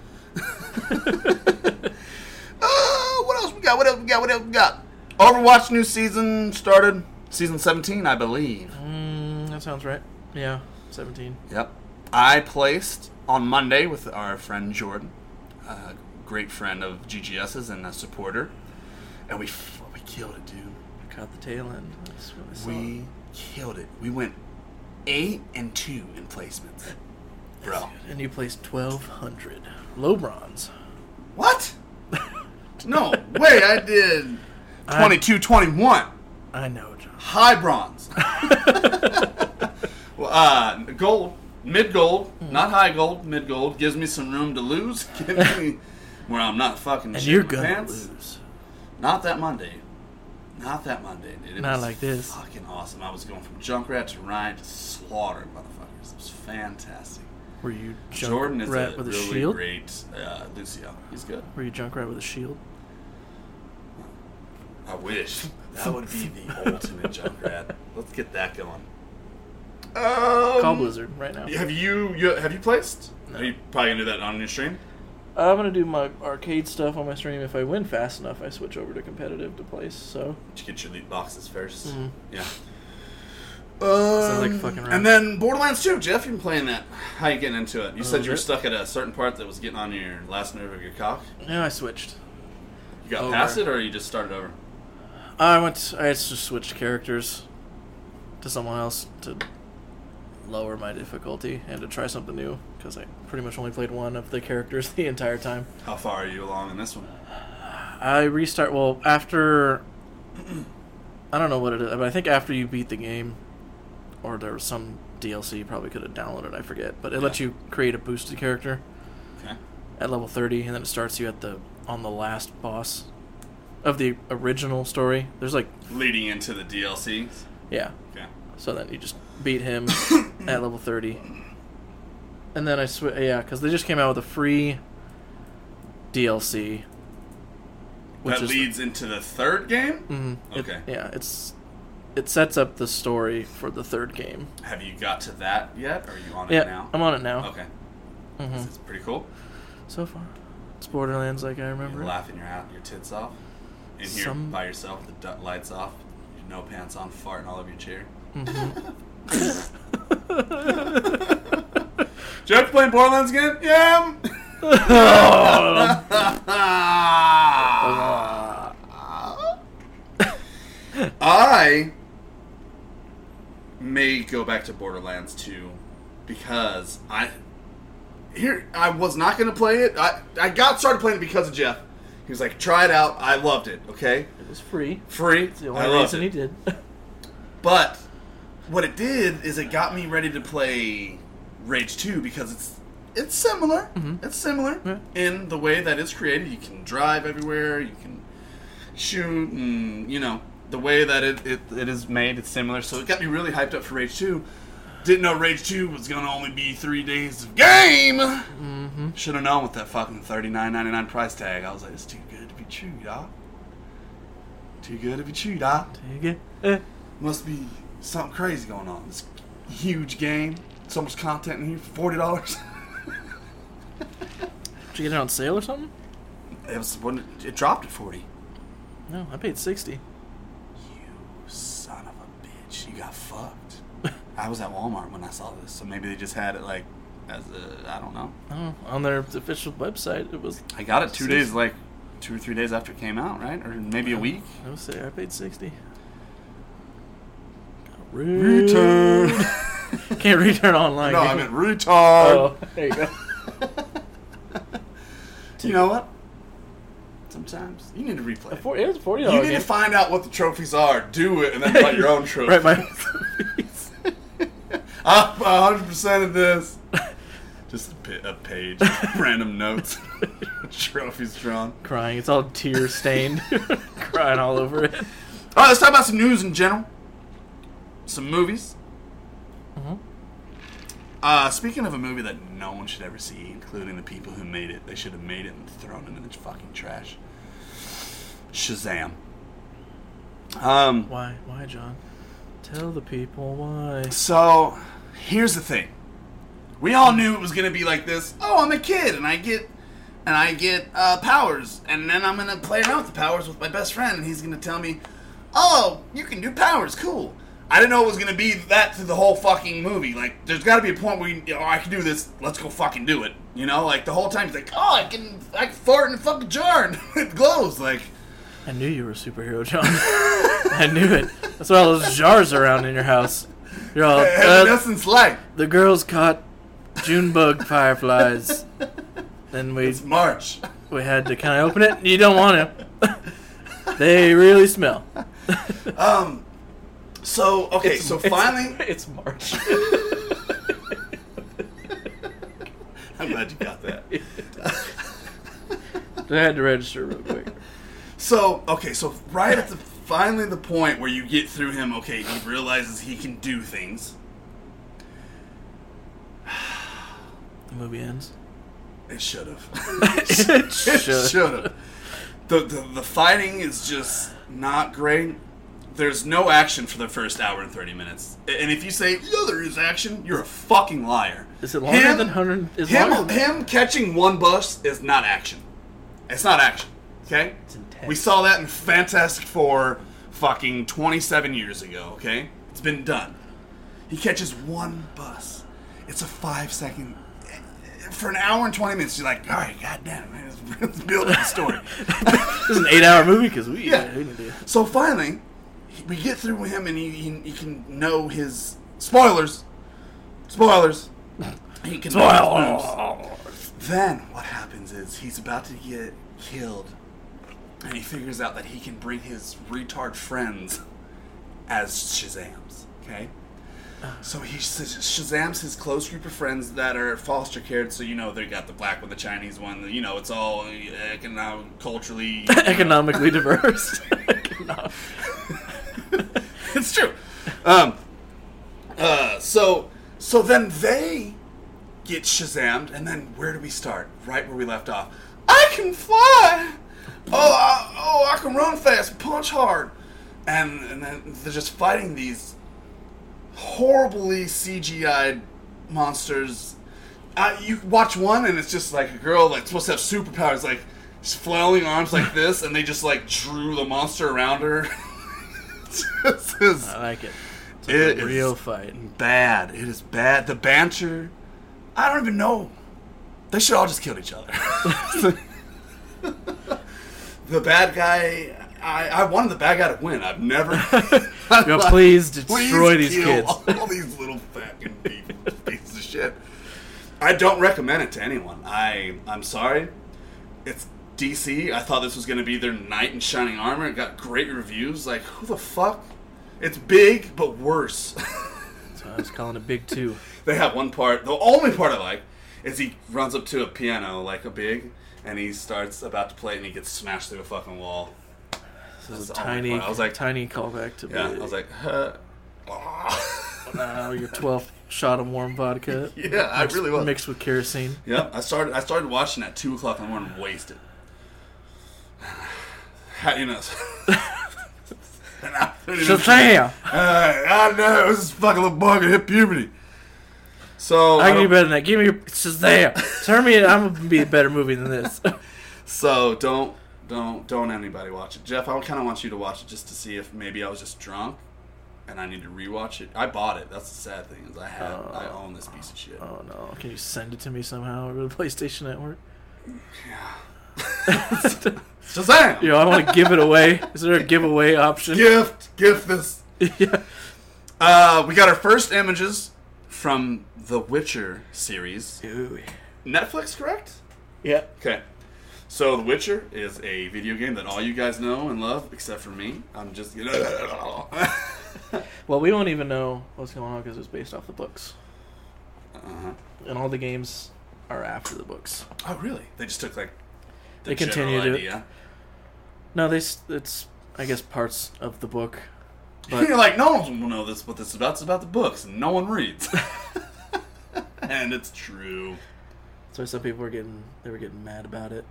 oh, what else we got? What else we got? What else we got? Overwatch new season started. Season 17, I believe. Mm, that sounds right. Yeah. Seventeen. Yep. I placed on Monday with our friend Jordan, a great friend of GGS's and a supporter, and we f- we killed it, dude. I caught the tail end. That's what I saw. We killed it. We went eight and two in placements, bro. And you placed twelve hundred. Low bronze. What? No way! I did 22 21. I know, John. High bronze. well, uh, gold, mid gold, not high gold, mid gold gives me some room to lose. Give me where I'm not fucking. And you're gonna pants. lose. Not that Monday. Not that Monday, dude. It Not like this. Fucking awesome. I was going from Junkrat to Rein to slaughtering motherfuckers. It was fantastic. Were you Jordan is Junkrat a with a really shield? great uh, Lucio. He's good. Were you Junkrat with a shield? I wish that would be the ultimate Junkrat. Let's get that going. Call Um, Blizzard right now. have you, you have you placed? No. Are you probably gonna do that on your stream? I'm gonna do my arcade stuff on my stream. If I win fast enough, I switch over to competitive to place. So you get your loot boxes 1st Mhm. Yeah. Sounds like fucking around. And then Borderlands 2, Jeff, you've been playing that. How you getting into it? You said you were bit. stuck at a certain part that was getting on your last nerve of your cock. yeah, I switched. You got Over. past it, or you just started over? I went. I just switched characters to someone else to lower my difficulty and to try something new because I pretty much only played one of the characters the entire time. How far are you along in this one? I restart. Well, after I don't know what it is, but I think after you beat the game, or there was some DLC you probably could have downloaded. I forget, but it lets you create a boosted character Okay. at level thirty, and then it starts you at the on the last boss of the original story. There's like Leading into the DLC. yeah, Okay. so then you just beat him at level thirty, and then I sw yeah, because they just came out with a free DLC. that leads into the third game. Mhm. It- Okay. yeah, it's it sets up the story for the third game. Have you got to that yet? Or are you on Yeah, it now? I'm on it now. Okay. hmm It's pretty cool. So far, it's Borderlands like I You're remember. laughing your your tits off. In here Some- by yourself, the du- lights off, your no pants on, farting all over your chair. Mm-hmm. Jeff playing Borderlands again? Yeah. I may go back to Borderlands 2 because I here I was not going to play it. I I got started playing it because of Jeff. He was like, "Try it out." I loved it. Okay, It was free. free. It's the I only loved reason it. he did. But what it did is it got me ready to play Rage 2 because it's it's similar. Mhm. It's similar Yeah. in the way that it's created. You can drive everywhere. You can shoot, and you know the way that it, it, it is made. It's similar. So it got me really hyped up for Rage 2. Didn't know Rage 2 was gonna only be three days of game. mm-hmm. Should have known with that fucking thirty nine ninety nine price tag. I was like, it's too good to be true, dog. Too good to be true, dog. Take it. Eh. Must be something crazy going on. This huge game, so much content in here for forty dollars. Did you get it on sale or something? it was when it, it dropped at forty. No, I paid sixty. You son of a bitch! You got fucked. I was at Walmart when I saw this, so maybe they just had it like as a I don't know. Oh, on their official website, it was. I got it two Six- days like two or three days after it came out, right? Or maybe a week. I would say I paid sixty. Return. Can't return online. no, I you? meant retard. Oh, there you go. you know what? sometimes. You need to replay. it. For, it was forty You dollars. need to find out what the trophies are, do it, and then write your own trophy. right, my. I'm 100 percent of this. Just a, pi- a page, random notes, trophies drawn. crying. It's all tear stained, crying all over it. All right, let's talk about some news in general. Some movies. Mhm. Uh, speaking of a movie that no one should ever see, including the people who made it, they should have made it and thrown it in the fucking trash. Shazam. Um, Why? Why, John? Tell the people why. so here's the thing. We all knew it was gonna be like this. Oh, I'm a kid and I get and I get uh, powers, and then I'm gonna play around with the powers with my best friend, and he's gonna tell me, "Oh, you can do powers, cool." I didn't know it was gonna be that through the whole fucking movie. Like, there's got to be a point where you, you know, I can do this. Let's go fucking do it. You know, like the whole time he's like, "Oh, I can, I can fart in a fucking jar and it glows." Like, I knew you were a superhero, John. I knew it. That's why all those jars around in your house. You're all. Uh, evanescence light. the girls caught Junebug fireflies. Then we It's March. we had to. Can I open it? You don't want to. they really smell. Um. So okay, so finally, it's March. I'm glad you got that. I had to register real quick. So okay, so right at the finally the point where you get through him, okay, he realizes he can do things. The movie ends. It should have. it should. have. The, the the fighting is just not great. There's no action for the first hour and thirty minutes. And if you say yeah, there is action, you're a fucking liar. Is it longer Him- than hundred? Is Him than- him catching one bus is not action. It's not action. Okay. It's intense. We saw that in Fantastic Four fucking 27 years ago, okay? It's been done. He catches one bus. It's a five second. For an hour and 20 minutes, you're like, all right, goddamn, man, let's, let's build up the story. This is an eight-hour movie because we. Yeah. Yeah. so finally, we get through with him and he, he, can know his. Spoilers! Spoilers! He can moves. Then what happens is he's about to get killed, and he figures out that he can bring his retard friends as Shazams. Okay. So he sh- Shazams his close group of friends that are foster cared. So you know they got the black one, the Chinese one. You know it's all economic, culturally. Economically diverse. It's true. Um. Uh. So so then they get Shazammed, and then where do we start? Right where we left off. I can fly. Oh, I, oh, I can run fast, punch hard, and and then they're just fighting these horribly CGI'd monsters. Uh, you watch one, and it's just like a girl like supposed to have superpowers, like flailing arms like this, and they just like drew the monster around her. Is I like it. It's It a real fight. bad. It is bad. The banter. I don't even know. They should all just kill each other. the bad guy. I, I wanted the bad guy to win. I've never. Yo, please destroy Please these kids. All these little fucking people, pieces of shit. I don't recommend it to anyone. I I'm sorry. It's DC. I thought this was going to be their knight in shining armor. It got great reviews. Like who the fuck? It's big but worse. So I was calling it Big Two. they have one part. The only part I like is he runs up to a piano like a big, and he starts about to play, it and he gets smashed through a fucking wall. This is a That's tiny. I was like- tiny callback to Yeah, Big. I was like, huh. now your 12th shot of warm vodka. Yeah, I mixed- really was. Mixed with kerosene. Yep, I started. I started watching at two o'clock in the morning, wasted. How you know? I- Shazam! Uh, I know this is fucking little bug and hit puberty. So I can do better than that. Give me your Shazam! Turn me. I'm gonna be a better movie than this. so don't don't don't anybody watch it. Jeff, I kind of want you to watch it just to see if maybe I was just drunk and I need to rewatch it. I bought it. That's the sad thing is I have I own this piece of shit. oh no! Can you send it to me somehow over the PlayStation Network? Yeah. Shazam! Yo, I want to give it away. Is there a giveaway option? Gift, gift this. yeah. Uh, we got our first images from the Witcher series. Ooh. Netflix, correct? Yeah. Okay. So, The Witcher is a video game that all you guys know and love, except for me. I'm just. Well, we don't even know what's going on because it's based off the books, uh-huh. and all the games are after the books. Oh, really? They just took like. The They general it. idea. No, they it's I guess parts of the book, but You're like, no one will know this. What this is about? It's about the books, and no one reads. and it's true. so some people were getting they were getting mad about it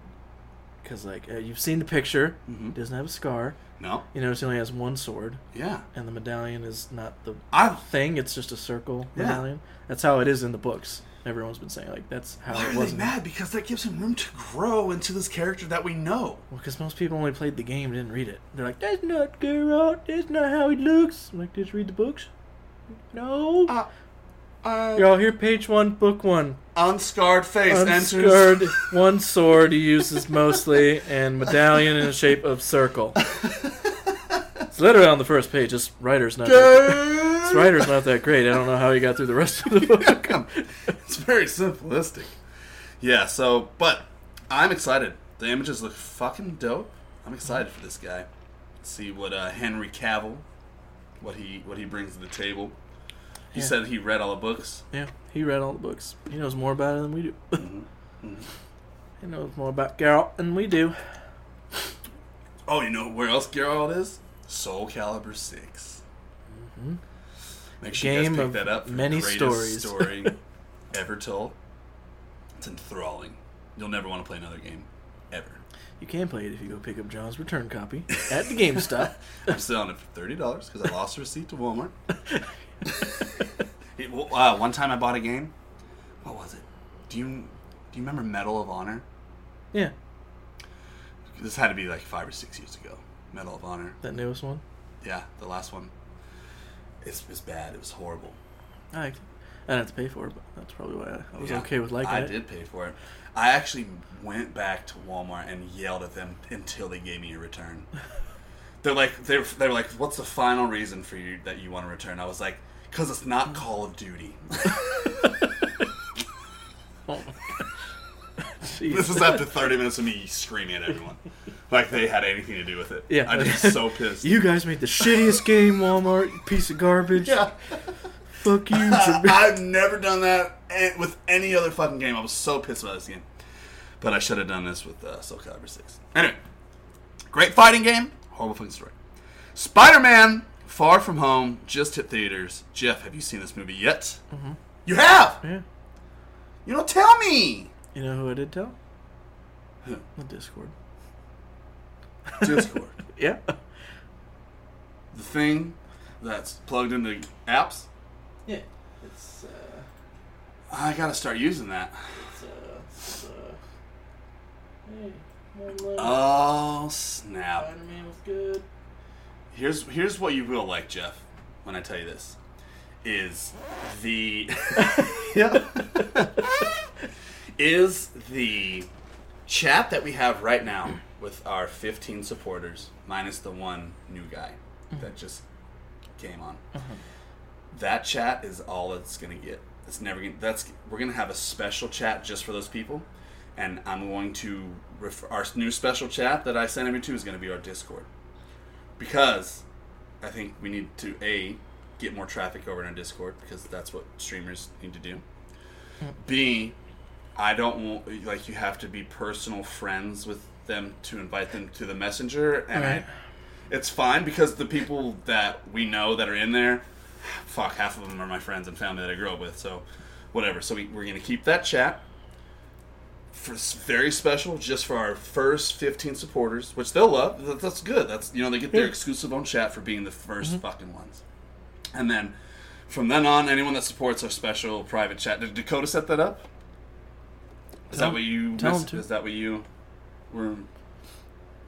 because like uh, you've seen the picture, Mhm. it doesn't have a scar. No. You notice he only has one sword, Yeah. and the medallion is not the I. thing; it's just a circle Yeah. medallion. That's how it is in the books. Everyone's been saying like that's how Why it was. mad? Because that gives him room to grow into this character that we know. Well, because most people only played the game, didn't read it. They're like, "That's not Geralt. That's not how he looks." I'm like, just read the books. No. Uh, uh, Y'all here, page one, book one. unscarred face Unscarred, enters. one sword he uses mostly, and medallion in the shape of circle. It's literally on the first page. This writer's not. This writer's not that great. I don't know how he got through the rest of the book. it's very simplistic. Yeah. So, but I'm excited. The images look fucking dope. I'm excited for this guy. See what uh, Henry Cavill, what he what he brings to the table. He Yeah. said he read all the books. Yeah, he read all the books. He knows more about it than we do. Mm-hmm. he knows more about Geralt than we do. Oh, you know where else Geralt is? Soul Calibur 6 Make sure Game you guys of pick that up. For many stories. story ever told. It's enthralling. You'll never want to play another game ever. You can play it if you go pick up John's return copy at the GameStop. I'm selling it for thirty dollars because I lost a receipt to Walmart. It- uh, one time I bought a game. What was it? Do you do you remember Medal of Honor? yeah, This had to be like five or six years ago. Medal of Honor. that newest one. Yeah, the last one. It's, it was bad. It was horrible. I. I didn't have to pay for it, but that's probably why I, I was Yeah, okay with liking I it. I did pay for it. I actually went back to Walmart and yelled at them until they gave me a return. they're like, they're they're like, what's the final reason for you that you want to return? I was like, because it's not Call of Duty. Oh my God. Jeez. this is after 30 minutes of me screaming at everyone, like they had anything to do with it. Yeah. I just so pissed. You guys made the shittiest game, Walmart. You piece of garbage. yeah. Fuck you. I've never done that with any other fucking game. I was so pissed about this game. But I should have done this with uh, Soul Calibur 6. Anyway, great fighting game, horrible fucking story. Spider Man Far From Home just hit theaters. Jeff, have you seen this movie yet? Mm-hmm. You have? yeah. You don't tell me! You know who I did tell? Who? The Discord. Discord. Yeah. the thing that's plugged into apps. Yeah. It's uh, I gotta start using that. it's, uh, it's, uh hey. Oh, snap. Spider-Man was good. Here's here's what you will like, Jeff, when I tell you this. Is the Yeah. Is the chat that we have right now with our 15 supporters minus the one new guy mm-hmm. that just came on. Mm-hmm. That chat is all it's gonna get. It's never gonna. That's we're gonna have a special chat just for those people, and I'm going to refer, our new special chat that I sent every to is gonna be our Discord, because I think we need to a get more traffic over in our Discord because that's what streamers need to do. Mm. B, I don't want like you have to be personal friends with them to invite them to the messenger, and Right. I, it's fine because the people that we know that are in there, fuck, half of them are my friends and family that I grew up with. So, whatever. So we, we're gonna keep that chat for very special, just for our first 15 supporters, which they'll love. That's good. That's you know they get their exclusive own chat for being the 1st mm-hmm. fucking ones, and then. From then on, anyone that supports our special private chat, did Dakota set that up? Is that what you? tell miss- him to. Is that what you? Were?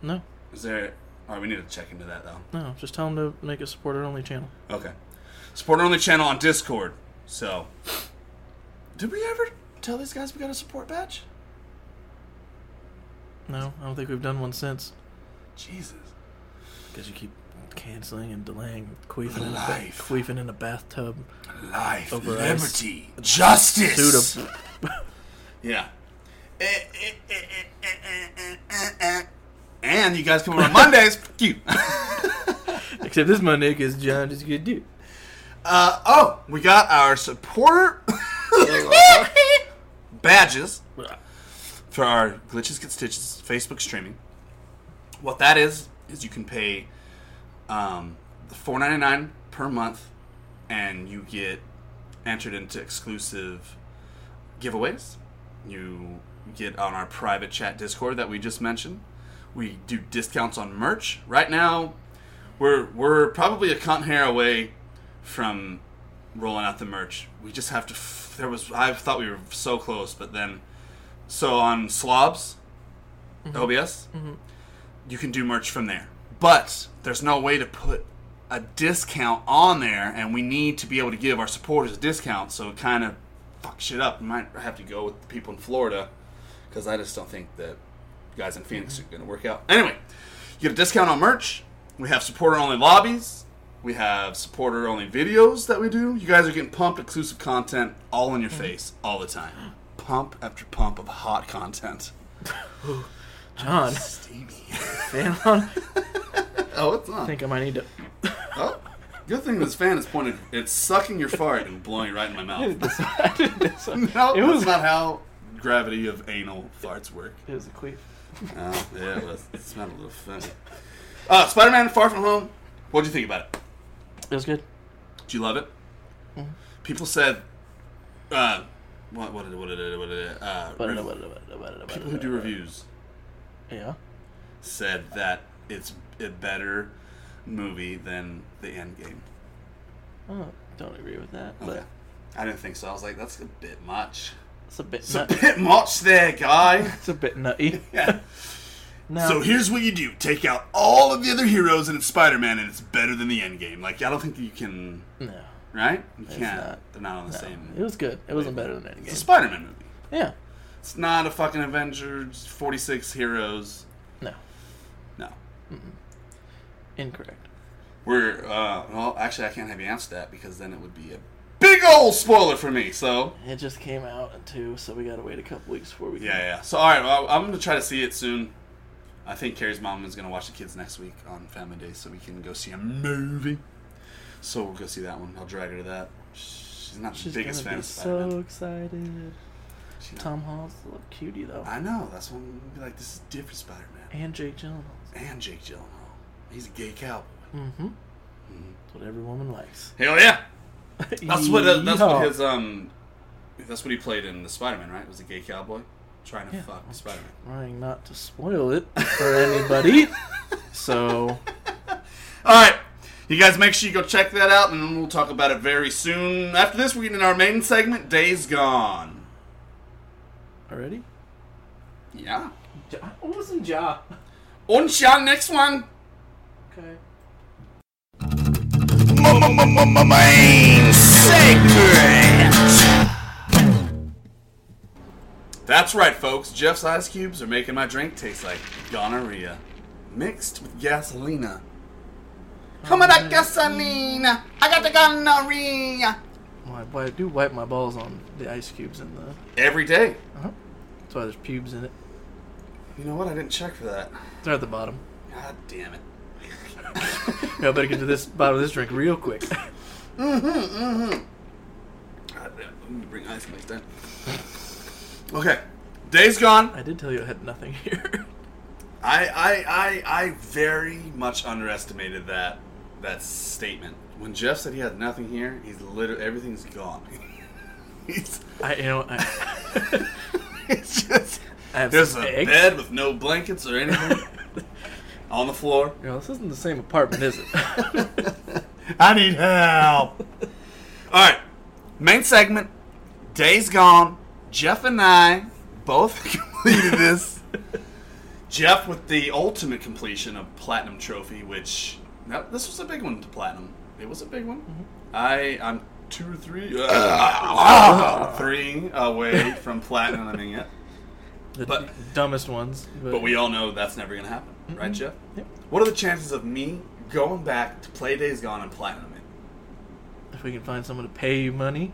No, Is there? All right, we need to check into that though. no. Just tell him to make a supporter-only channel. Okay. Support only channel on Discord. So, did we ever tell these guys we got a support badge? No, I don't think we've done one since. Jesus. Because you keep canceling and delaying, queefing in, a ba- queefing in a bathtub. Life, Over liberty, justice. Suit Yeah. And you guys come over on Mondays. Fuck you. Except this Monday because John is a good dude. Uh, oh, we got our supporter badges for our Glitches Get Stitches Facebook streaming. What that is is you can pay um, four ninety nine per month, and you get entered into exclusive giveaways. You get on our private chat Discord that we just mentioned. We do discounts on merch. Right now, we're we're probably a cunt hair away from rolling out the merch. We just have to. F- there was I thought we were so close, but then so on Slobs, mm-hmm. OBS, mm-hmm. you can do merch from there. But there's no way to put a discount on there, and we need to be able to give our supporters a discount. So it kind of fucks shit up. We might have to go with the people in Florida because I just don't think that guys in Phoenix are going to work out. Anyway, you get a discount on merch. We have supporter only lobbies. We have supporter only videos that we do. You guys are getting pumped exclusive content all in your mm-hmm. face all the time. Pump after pump of hot content. John, Steamy. fan on. oh, it's I on. think I might need to. Oh, good thing this fan is pointed. It's sucking your fart and blowing it right in my mouth. I did this one. No, it that's was not how gravity of anal farts work. It was a queef. Oh, yeah, it was. It smelled a little funny. Uh, Spider-Man: Far From Home. What'd you think about it? It was good. Did you love it? People said, uh, what, what did it, what what uh, rev- people who do reviews Yeah. said that it's a better movie than the end game. Oh, don't agree with that, but Okay. I didn't think so. I was like, that's a bit much. It's a bit. It's a bit much there, guy. it's a bit nutty. Yeah. No. So here's what you do: take out all of the other heroes, and it's Spider-Man, and it's better than the end game. Like I don't think you can, no. right? You It's can't. not. They're not on the no. same. It was good. It wasn't better than any It's a game. Spider-Man movie. Yeah. It's not a fucking Avengers 46 heroes. No. No. Incorrect. We're uh well actually I can't have you answer that because then it would be a big old spoiler for me. So It just came out two, so we gotta wait a couple weeks before we. yeah, yeah. So all right, well, I'm gonna try to see it soon. I think Carrie's mom is gonna watch the kids next week on Family Day, so we can go see a movie. So we'll go see that one. I'll drag her to that. She's not She's the biggest fan Spider-Man. so excited. Tom Holland's a little cutie though, I know. That's when we'll be like, this is different Spider-Man. and Jake Gyllenhaal. And Jake Gyllenhaal. He's a gay cowboy. Mm-hmm. That's what every woman likes. Hell yeah! That's what uh, that's what his um that's what he played in the Spider-Man, right? It Was a gay cowboy trying to Yeah. fuck Spider-Man. Trying not to spoil it for anybody. so All right, you guys make sure you go check that out, and we'll talk about it very soon. After this, we're getting in our main segment, Days Gone. already. Yeah. Ja- what was in Ja? On shot next one. Okay. Main. That's right, folks. Jeff's ice cubes are making my drink taste like gonorrhea, mixed with gasolina. Come on, that gasolina. I got the gonorrhea. Well, I, do wipe my balls on the ice cubes in the. Every day. Uh-huh. That's why there's pubes in it. You know what? I didn't check for that. They're at the bottom. God damn it. I better get to this bottom of this drink real quick. Damn it. Let me bring ice next time. Okay. Days gone. I did tell you I had nothing here. I, I, I, I very much underestimated that that statement. When Jeff said he had nothing here, he's literally everything's gone. he's, I, you know, I, it's just I have there's a eggs. bed with no blankets or anything on the floor. You know, this isn't the same apartment, is it? I need help. All right, main segment. Days gone. Jeff and I both completed this. Jeff with the ultimate completion of platinum trophy, which that, this was a big one to platinum. It was a big one. I I'm two or three uh, three away from platinuming it, the But- dumbest ones. but we all know that's never gonna happen, Mm-hmm. right, Jeff? Yep. What are the chances of me going back to play Days Gone and platinum it? If we can find someone to pay you money,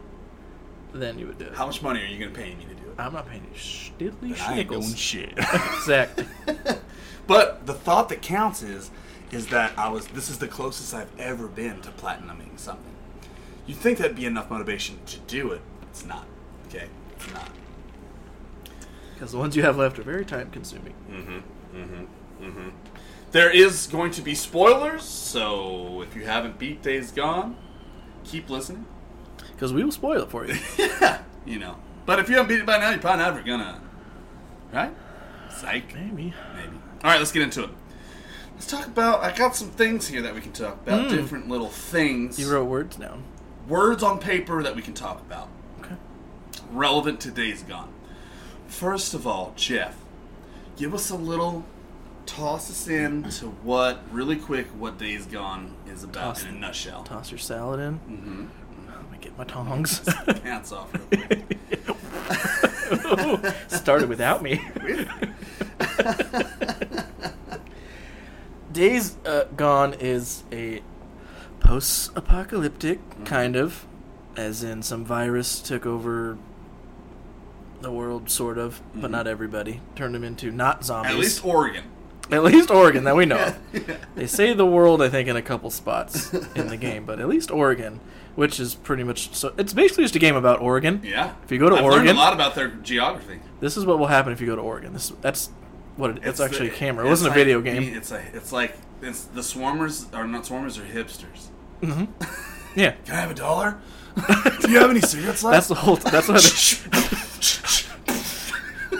then you would do it. How much money are you gonna pay me to do it? I'm not paying you diddly I ain't doing shit. Exactly. but the thought that counts is, is that I was. This is the closest I've ever been to platinuming something. You'd think that'd be enough motivation to do it. It's not. Okay, it's not. Because the ones you have left are very time consuming. Mm-hmm, mm-hmm. Mm-hmm. There is going to be spoilers, so if you haven't beat Days Gone, keep listening. Because we will spoil it for you. yeah, You know. But if you haven't beat it by now, you're probably never gonna. Right? Psych. Maybe. Maybe. All right, let's get into it. Let's talk about. I got some things here that we can talk about. Hmm. Different little things. You wrote words down. words on paper that we can talk about. Okay. Relevant to Days Gone. First of all, Jeff, give us a little. Toss us in to what, really quick, what Days Gone is about Toss- in a nutshell. Toss your salad in. Mm-hmm. Let me get my tongs. Pants off. real quick. Started without me. Days uh, Gone is a post-apocalyptic Mm-hmm. kind of, as in some virus took over the world, sort of, but not everybody. Turned them into not zombies. Mm-hmm. At least Oregon. At least Oregon that we know. of. They say the world, I think, in a couple spots in the game, but at least Oregon, which is pretty much so. It's basically just a game about Oregon. Yeah. If you go to I've Oregon- learned a lot about their geography. This is what will happen if you go to Oregon. This that's what it, it's, actually the- a camera. It wasn't like a video game. It's a. It's like it's the swarmers are not swarmers are hipsters. Mm-hmm. Yeah, Can I have a dollar? Do you have any cigarettes left? that's the whole. That's what.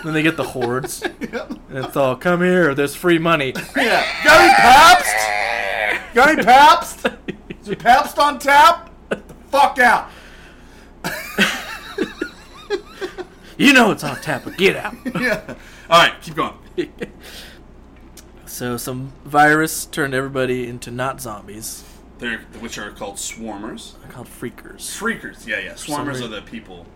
Then they get the hordes, and it's all come here. There's free money. yeah. Got any Pabst? Got any Pabst? Is there Pabst on tap? Get the fuck out. You know it's on tap, but get out. Yeah. All right, keep going. So some virus turned everybody into not zombies. They're which are called swarmers. They're called freakers. Freakers. Yeah, yeah. Swarmers are the people.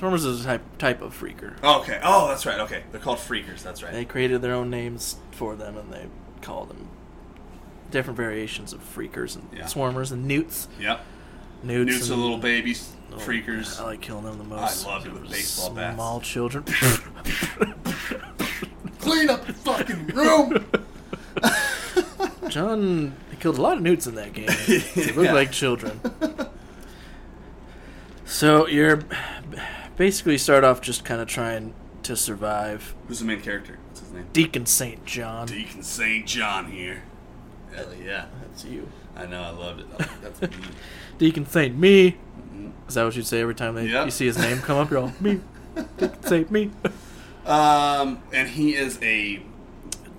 Swarmers is a type type of freaker. Okay. Oh, that's right. Okay, they're called freakers. That's right. They created their own names for them, and they call them different variations of freakers and Yeah. swarmers and newts. Yep. Newts, Newts are and- little babies. Oh, freakers. I like killing them the most. loved it with baseball bats. Small children. Clean up the fucking room. John killed a lot of newts in that game. They look Yeah. like children. So you're basically start off just kind of trying to survive. Who's the main character? What's his name? Deacon Saint John. Deacon St. John here. Hell yeah. That's you. I know, I loved it. That's me. Deacon Saint me. Is that what you'd say every time they, Yep. you see his name come up? You're all me. Deacon Saint me. Um, and he is a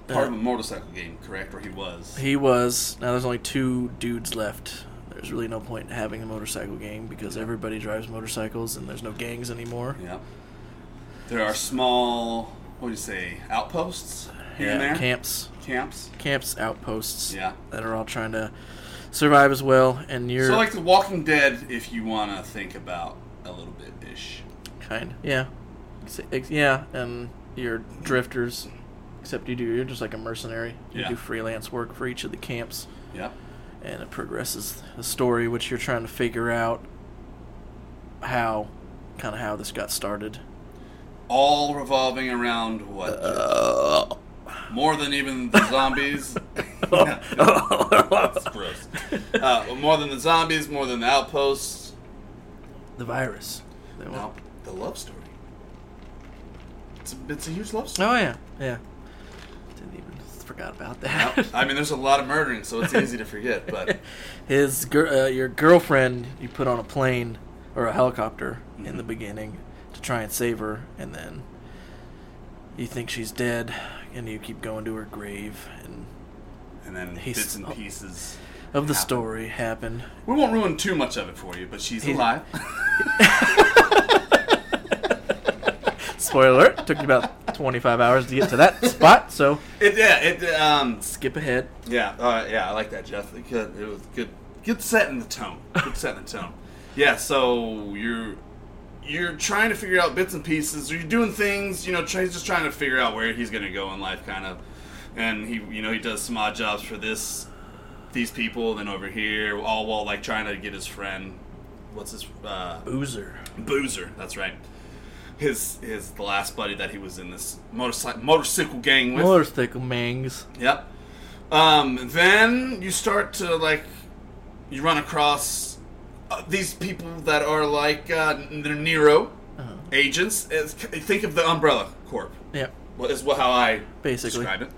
part of a motorcycle game, correct? Or he was. He was. Now there's only two dudes left. There's really no point in having a motorcycle game because everybody drives motorcycles and there's no gangs anymore. Yeah. There are small, what do you say, outposts here and there? camps, Camps. camps, outposts. Yeah. that are all trying to survive as well. And you're So like The Walking Dead, if you want to think about a little bit ish. kind, yeah, yeah, and you're drifters. Except you do, you're just like a mercenary. You Yeah. do freelance work for each of the camps, Yeah. And it progresses the story, which you're trying to figure out how, kind of how this got started. All revolving around what? Uh, More than even the zombies. That's gross. Uh, more than the zombies, more than the outposts. the virus. They No, the love story. It's a, it's a huge love story. Oh yeah, yeah. Forgot about that. I mean, there's a lot of murdering, so it's easy to forget. But His gir- uh, your girlfriend you put on a plane or a helicopter in Mm-hmm. the beginning to try and save her, and then you think she's dead, and you keep going to her grave, and and then bits and pieces. of the happen. story happen. We won't ruin too much of it for you, but she's He's- alive. Spoiler: alert, Took you about twenty five hours to get to that spot, so it, yeah, it um, skip ahead. yeah, uh, yeah. I like that, Jeff. It, good, it was good, good setting the tone. Good setting the tone. Yeah, so you're you're trying to figure out bits and pieces. Or you're doing things, you know. Try, he's just trying to figure out where he's going to go in life, kind of. And he, you know, he does some odd jobs for this, these people. Then over here, all while like trying to get his friend. What's his uh, Boozer. Boozer? That's right. His his the last buddy that he was in this motorcycle motorcycle gang with. Motorcycle mangs. Yep. Um, then you start to like, you run across uh, these people that are like uh, they're Nero Uh-huh. agents. It's- think of the Umbrella Corp. Yeah. What is what how I Basically. describe it.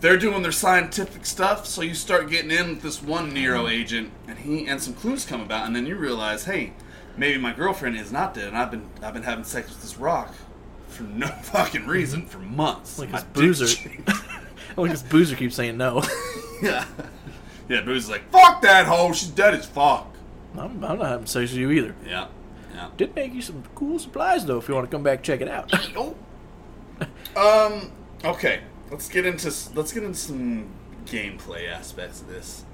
They're doing their scientific stuff, so you start getting in with this one Nero Mm-hmm. agent, and he and some clues come about, and then you realize, hey, maybe my girlfriend is not dead, and I've been I've been having sex with this rock for no fucking reason for months. Like My dick's boozer. changed. like this boozer keeps saying no. yeah, yeah. Boozer's like, fuck that hoe, she's dead as fuck. I'm, I'm not having sex with you either. Yeah, yeah. Did make you some cool supplies though. If you want to come back, check it out. Oh. Um. Okay. Let's get into let's get into some gameplay aspects of this.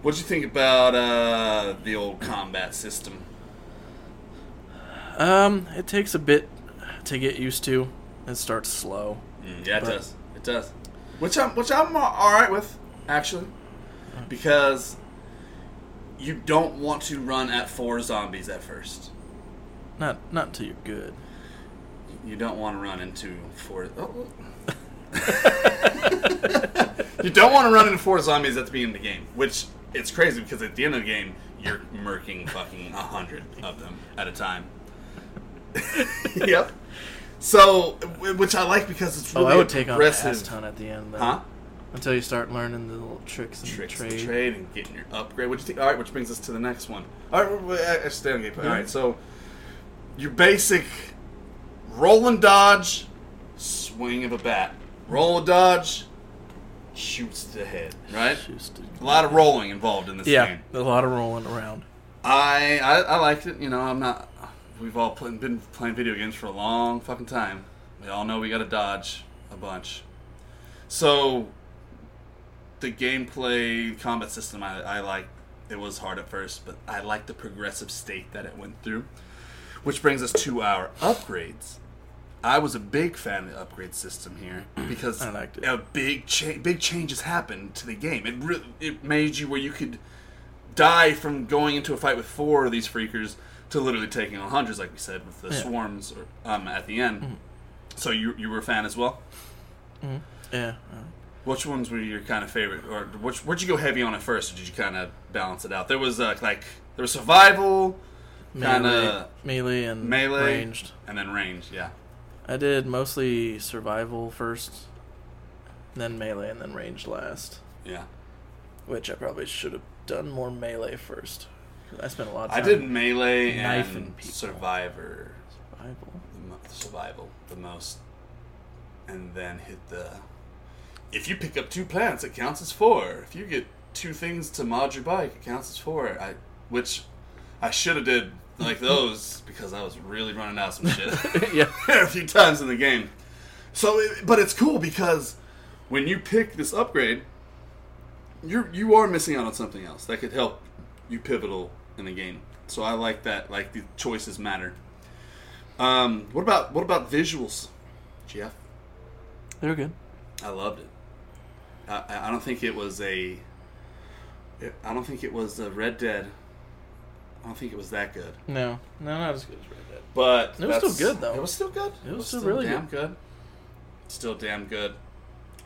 What'd you think about uh, the old combat system? Um, it takes a bit to get used to. It starts slow. Mm, yeah, it does. It does. Which I'm which I'm all right with actually, because you don't want to run at four zombies at first. Not not until you're good. You don't want to run into four. Oh. you don't want to run into four zombies at the beginning of the game, which it's crazy because at the end of the game you're murking fucking a hundred of them at a time. yep. So, which I like because it's really oh, I would take on an ass ton at the end. Though, Huh? Until you start learning the little tricks and Tricks trade. the trade and getting your upgrade. Which? All right, which brings us to the next one. All right, stay on gameplay. All right, mm-hmm. so your basic roll and dodge, swing of a bat. Roll and dodge, shoots to the head. Right. A lot of rolling involved in this yeah, game. a lot of rolling around. I, I I liked it. You know, I'm not. We've all play, been playing video games for a long fucking time. We all know we got to dodge a bunch. So the gameplay combat system I, I like. It was hard at first, but I like the progressive state that it went through. Which brings us to our upgrades. I was a big fan of the upgrade system here because I liked it. a big cha- big changes happened to the game. It re- it made you where you could die from going into a fight with four of these freakers to literally taking on hundreds, like we said, with the Yeah. swarms or, um, at the end. So you you were a fan as well. Yeah. uh, Which ones were your kind of favorite, or which where'd you go heavy on at first, or did you kind of balance it out? There was uh, like there was survival, kind of melee and melee, ranged. and then range. Yeah, I did mostly survival first, then melee, and then ranged last. yeah. Which I probably should have done more melee first. I spent a lot of time I did melee and people. survivor, survival. the mo- survival the most, and then hit the. If you pick up two plants, it counts as four. If you get two things to mod your bike, it counts as four. I which I should have did like those because I was really running out of some shit. yeah. a few times in the game. So, it, but it's cool because when you pick this upgrade, you're you are missing out on something else that could help you pivotal in the game. So I like that. Like the choices matter. Um, what about what about visuals, Jeff? They were good. I loved it. I, I don't think it was a. I don't think it was a Red Dead. I don't think it was that good. No, no, not as good as Red Dead. But It was still good, though. It was still good. It was still really damn good. Still damn good.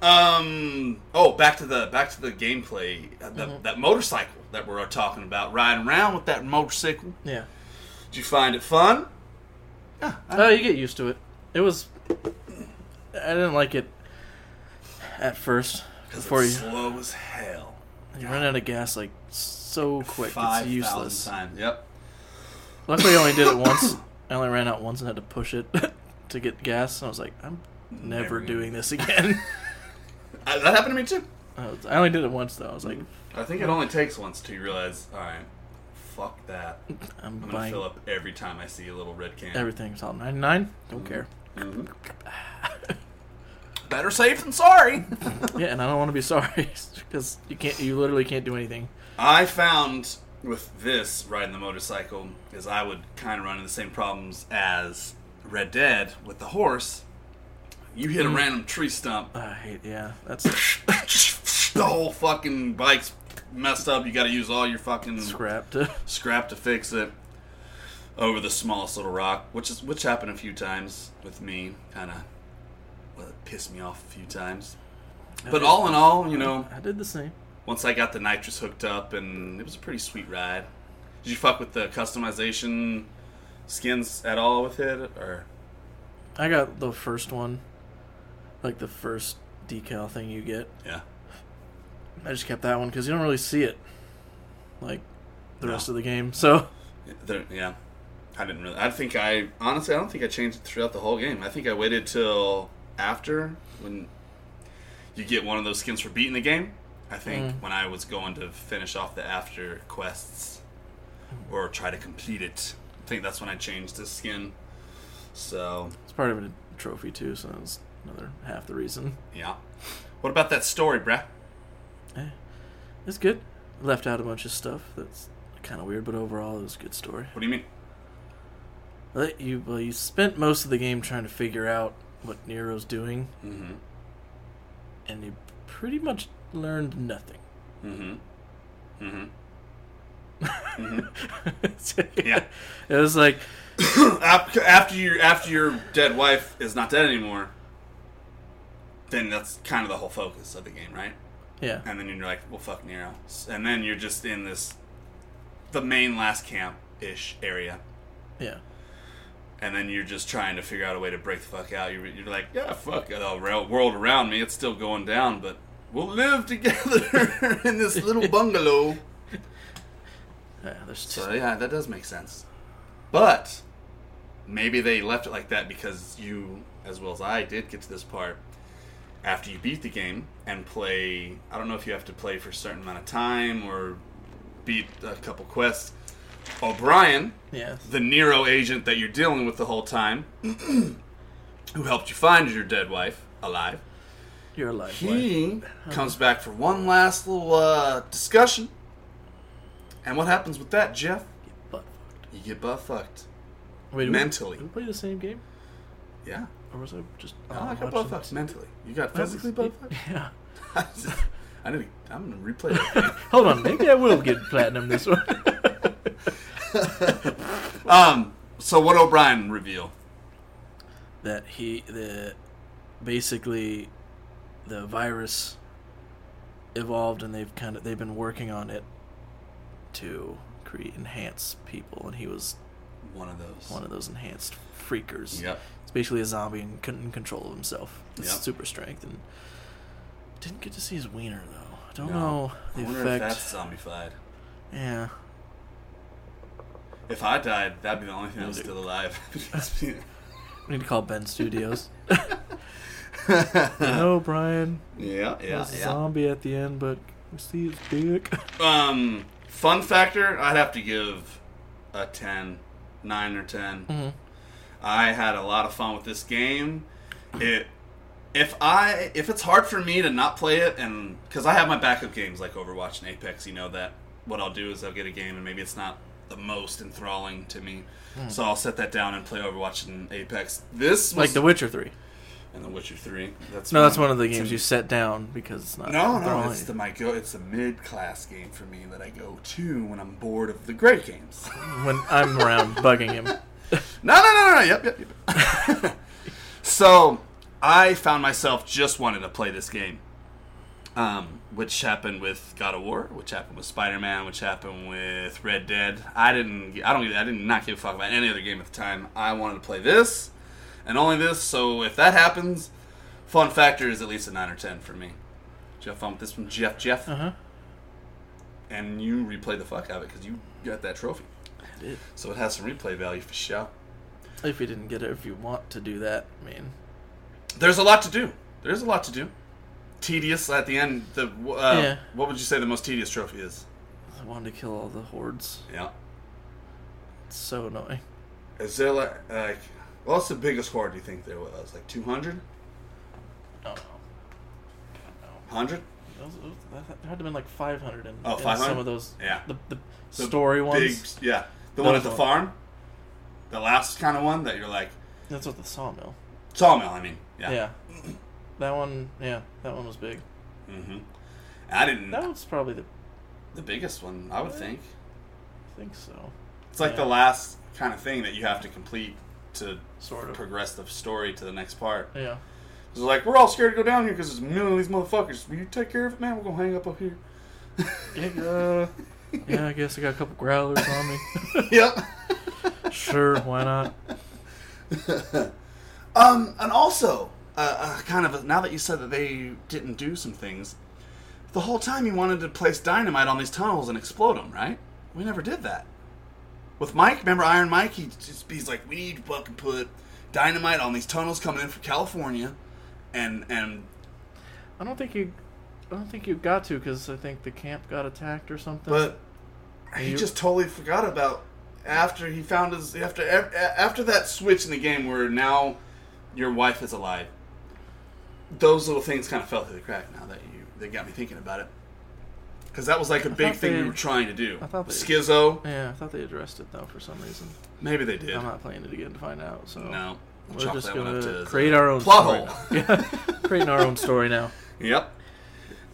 Um. Oh, back to the back to the gameplay. Uh, the, Mm-hmm. That motorcycle that we're talking about, riding around with that motorcycle. Yeah. Did you find it fun? Yeah. Oh, you get used to it. It was. I didn't like it at first. Before you, slow as hell. you run out of gas like so quick, Five it's useless. times. Yep. Luckily, I only did it once. I only ran out once and had to push it to get gas. And I was like, I'm never, Never doing this again. I, that happened to me too. I, was, I only did it once though. I was like, I think it only takes once to realize. All right. Fuck that. I'm, I'm gonna buying fill up every time I see a little red can. everything. It's all 99. Don't care. Mhm. Better safe than sorry. Yeah, and I don't want to be sorry because you can't. You literally can't do anything. I found with this riding the motorcycle is I would kind of run into the same problems as Red Dead with the horse. You hit a random tree stump, I hate. Yeah, that's the whole fucking bike's messed up. You got to use all your fucking scrap to. scrap to fix it. over the smallest little rock, which is which happened a few times with me. Kind of, well, it pissed me off a few times. But all in all, you know, I did the same. once I got the nitrous hooked up, and it was a pretty sweet ride. Did you fuck with the customization skins at all with it, or I got the first one, like the first decal thing you get. yeah? I just kept that one because you don't really see it, like the No. rest of the game. So There, yeah, I didn't really. I think I honestly, I don't think I changed it throughout the whole game. I think I waited till after when you get one of those skins for beating the game. I think Mm. when I was going to finish off the after quests or try to complete it, I think that's when I changed the skin. So it's part of a trophy too. So that's another half the reason. yeah. What about that story, bruh? Eh, it's good. Left out a bunch of stuff that's kind of weird, but overall it was a good story. What do you mean? Well, you well, you spent most of the game trying to figure out what Nero's doing, Mm-hmm. and you pretty much learned nothing. Mm-hmm. Mm-hmm. yeah, it was like after your after your dead wife is not dead anymore, then that's kind of the whole focus of the game, right? yeah, And then you're like, well, fuck Nero, and then you're just in this the main last camp ish area, yeah. and then you're just trying to figure out a way to break the fuck out. You're, you're like, yeah, fuck uh, the world around me, it's still going down, but we'll live together in this little bungalow. Yeah, there's just, So yeah, that does make sense. But maybe they left it like that because you, as well as I, did get to this part after you beat the game and play. I don't know if you have to play for a certain amount of time or beat a couple quests. O'Brien, yeah, the Nero agent that you're dealing with the whole time, who helped you find your dead wife alive, you're alive. he comes back for one last little uh, discussion. And what happens with that, Jeff? But You get butt fucked. wait, mentally. we, did we play the same game, Yeah. or was I just? No, uh, I got butt fucked mentally. You got That was- physically butt fucked? Yeah. I need to, I'm gonna replay that. Hold on, maybe I will get platinum this one. um. So what O'Brien reveal? that he the basically the virus evolved and they've kind of they've been working on it to create enhance people and he was One of those. one of those enhanced freakers Yep. it's basically a zombie and couldn't control of himself with Yep. super strength and didn't get to see his wiener though i don't No. know I the wonder effect if that's zombified. yeah If I died, that'd be the only thing that was Dude. still alive. we need to call Bend studios no brian yeah, yeah, yeah. zombie at the end but we see his dick Um, fun factor, I'd have to give a 10, 9 or 10. Mhm. I had a lot of fun with this game. It if I if it's hard for me to not play it and cuz I have my backup games like Overwatch and Apex, you know that what I'll do is I'll get a game and maybe it's not the most enthralling to me. Hmm. So I'll set that down and play Overwatch and Apex. This was like The Witcher Three. and The Witcher 3. That's No, that's one of the games you set down because it's not. no, no, it's the my go. It's a mid class game for me that I go to when I'm bored of the great games. when I'm around bugging him. No, no, no, no. Yep, yep, yep. so I found myself just wanting to play this game, um, which happened with God of War, which happened with Spider Man, which happened with Red Dead. I didn't, I don't, I did not give a fuck about any other game at the time. I wanted to play this, and only this. So if that happens, fun factor is at least a nine or ten for me. Jeff, fun with this one, Jeff? Jeff, Uh huh. and you replayed the fuck out of it because you got that trophy. I did. So it has some replay value for sure. If you didn't get it, if you want to do that, I mean, There's a lot to do. There's a lot to do. Tedious at the end. The uh, Yeah. What would you say the most tedious trophy is? I wanted to kill all the hordes. Yeah. It's so annoying. Is there like like what's the biggest horde you think there was? Like 200? Oh, 100? Those, those, that had to have been like 500 in, Oh, in some of those. Yeah. The, the, The story Big, ones. yeah. The one at the ones. farm? The last kind of one that you're like That's what the sawmill. sawmill, I mean. Yeah. Yeah. That one, yeah, that one was big. Mm-hmm. I didn't That was probably the, the biggest one, I would think. I think so. It's like Yeah. the last kind of thing that you have to complete to Sort of. progress the story to the next part. Yeah. It's like we're all scared to go down here because there's a million of these motherfuckers. Will you take care of it, man? We're gonna hang up up here. Yeah, uh, yeah, I guess I got a couple growlers on me. yep. sure, why not? Um, and also, uh, uh, kind of now that you said that they didn't do some things, the whole time you wanted to place dynamite on these tunnels and explode them, right? We never did that. With Mike, remember Iron Mike? He just he's like, we need to fucking put dynamite on these tunnels coming in from California, and and I don't think you. I don't think you got to because I think the camp got attacked or something. but he You- just totally forgot about after he found his after after that switch in the game where now your wife is alive. Those little things kind of fell through the crack. Now that you they got me thinking about it, because that was like a big thought thing we were trying to do. I thought they- Schizo. yeah, I thought they addressed it though for some reason. Maybe they did. I'm not playing it again to find out. So No. We'll we're just that one up gonna to create our own plot story hole. Yeah, creating our own story now. Yep.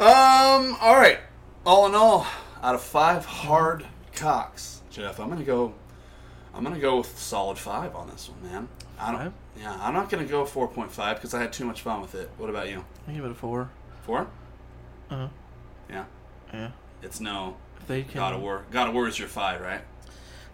Um. All right. All in all, out of five hard cocks, Jeff, I'm gonna go. I'm gonna go with solid five on this one, man. I don't. Five? Yeah, I'm not gonna go 4.5 because I had too much fun with it. What about you? I give it a four. Four? Uh huh. Yeah. Yeah. It's no. If they can. God of War. God of War is your five, right?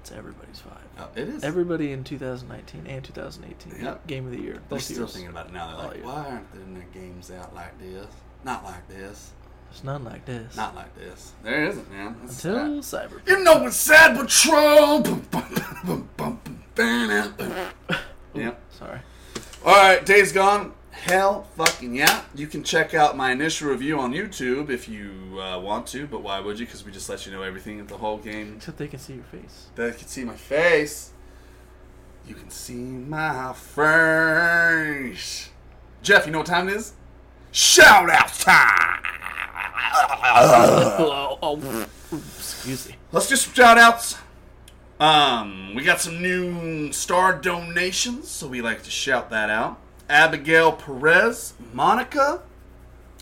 It's everybody's five. Oh, it is. Everybody in 2019 and 2018 Yep. game of the year. They're still years. thinking about it now. They're like, Oh, yeah. why aren't there no games out like this? Not like this. There's none like this. Not like this. There isn't, man. That's until sad. Cyberpunk. You know it's sad but true. Yep. Sorry. All right, Days Gone. Hell fucking yeah. You can check out my initial review on YouTube if you uh, want to, but why would you? Because we just let you know everything of the whole game. Except they can see your face. They can see my face. You can see my face. Jeff, you know what time it is? Shout out time! oh, oh, excuse me. Let's do some shout outs. Um, we got some new star donations, so we like to shout that out. Abigail Perez, Monica,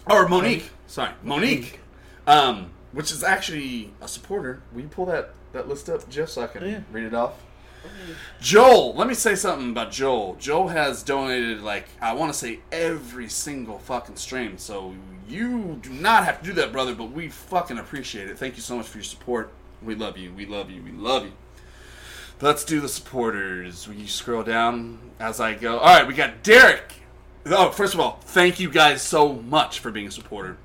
or Monique. Sorry, Monique. Um, which is actually a supporter. Will you pull that, that list up, Jeff, so I can Yeah. read it off? Joel, let me say something about Joel. Joel has donated like I want to say every single fucking stream. So you do not have to do that, brother, but we fucking appreciate it. Thank you so much for your support. We love you. We love you. We love you. Let's do the supporters. You scroll down as I go? All right, we got Derek. Oh, first of all, thank you guys so much for being a supporter.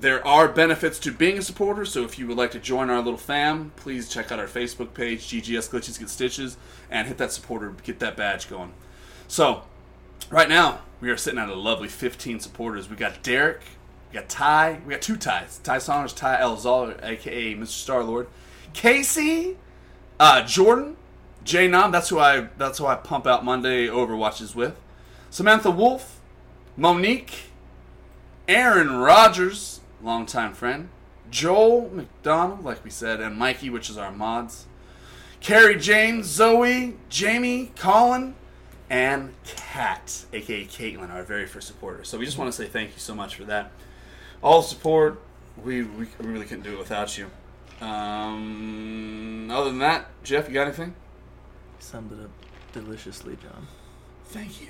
There are benefits to being a supporter, so if you would like to join our little fam, please check out our Facebook page, GGS Glitches Get Stitches, and hit that supporter, get that badge going. So, right now, we are sitting at a lovely 15 supporters. We got Derek, we got Ty, we got two Ties. Ty Saunders, Ty Elzal, aka Mr. Star Lord. Casey, uh, Jordan, J Nom, that's who I that's who I pump out Monday Overwatches with. Samantha Wolf, Monique, Aaron Rogers, longtime friend, Joel McDonald, like we said, and Mikey, which is our mods, Carrie James, Zoe, Jamie, Colin, and Kat, aka Caitlin, our very first supporter. So we just want to say thank you so much for that. All the support, we, we really couldn't do it without you. Um, other than that, Jeff, you got anything? Summed it up deliciously, John. Thank you.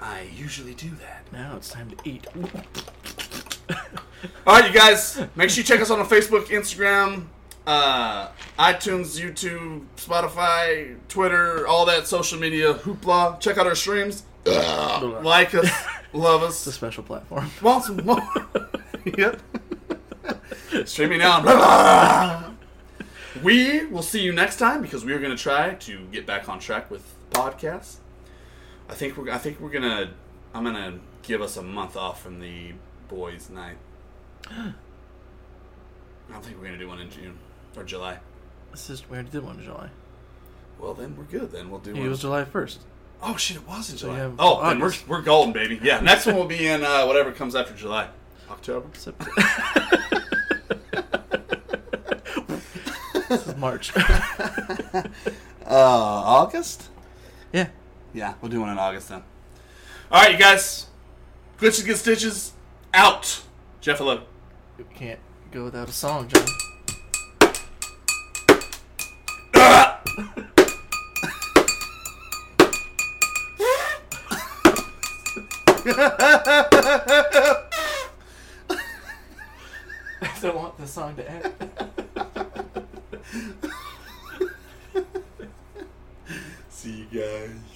I usually do that. Now it's time to eat. All right, you guys, make sure you check us out on Facebook, Instagram, uh, iTunes, YouTube, Spotify, Twitter, all that social media hoopla. Check out our streams. like us, love us. It's a special platform. Want some more? yep. Streaming now. we will see you next time because we are going to try to get back on track with podcasts. I think we're. I think we're gonna. I'm gonna give us a month off from the boys' night. I don't think we're gonna do one in June or July. This is we already did one in July. Well, then we're good. Then we'll do It one. was July 1st. oh shit! It was in July. oh, then we're we're golden, baby. Yeah. Next one will be in uh, whatever comes after July. October. September. this is March. uh, August? Yeah. Yeah, we'll do one in August then. All right, you guys. Glitches get stitches. Out. Jeff hello. You can't go without a song, John. I don't want the song to end. See you guys.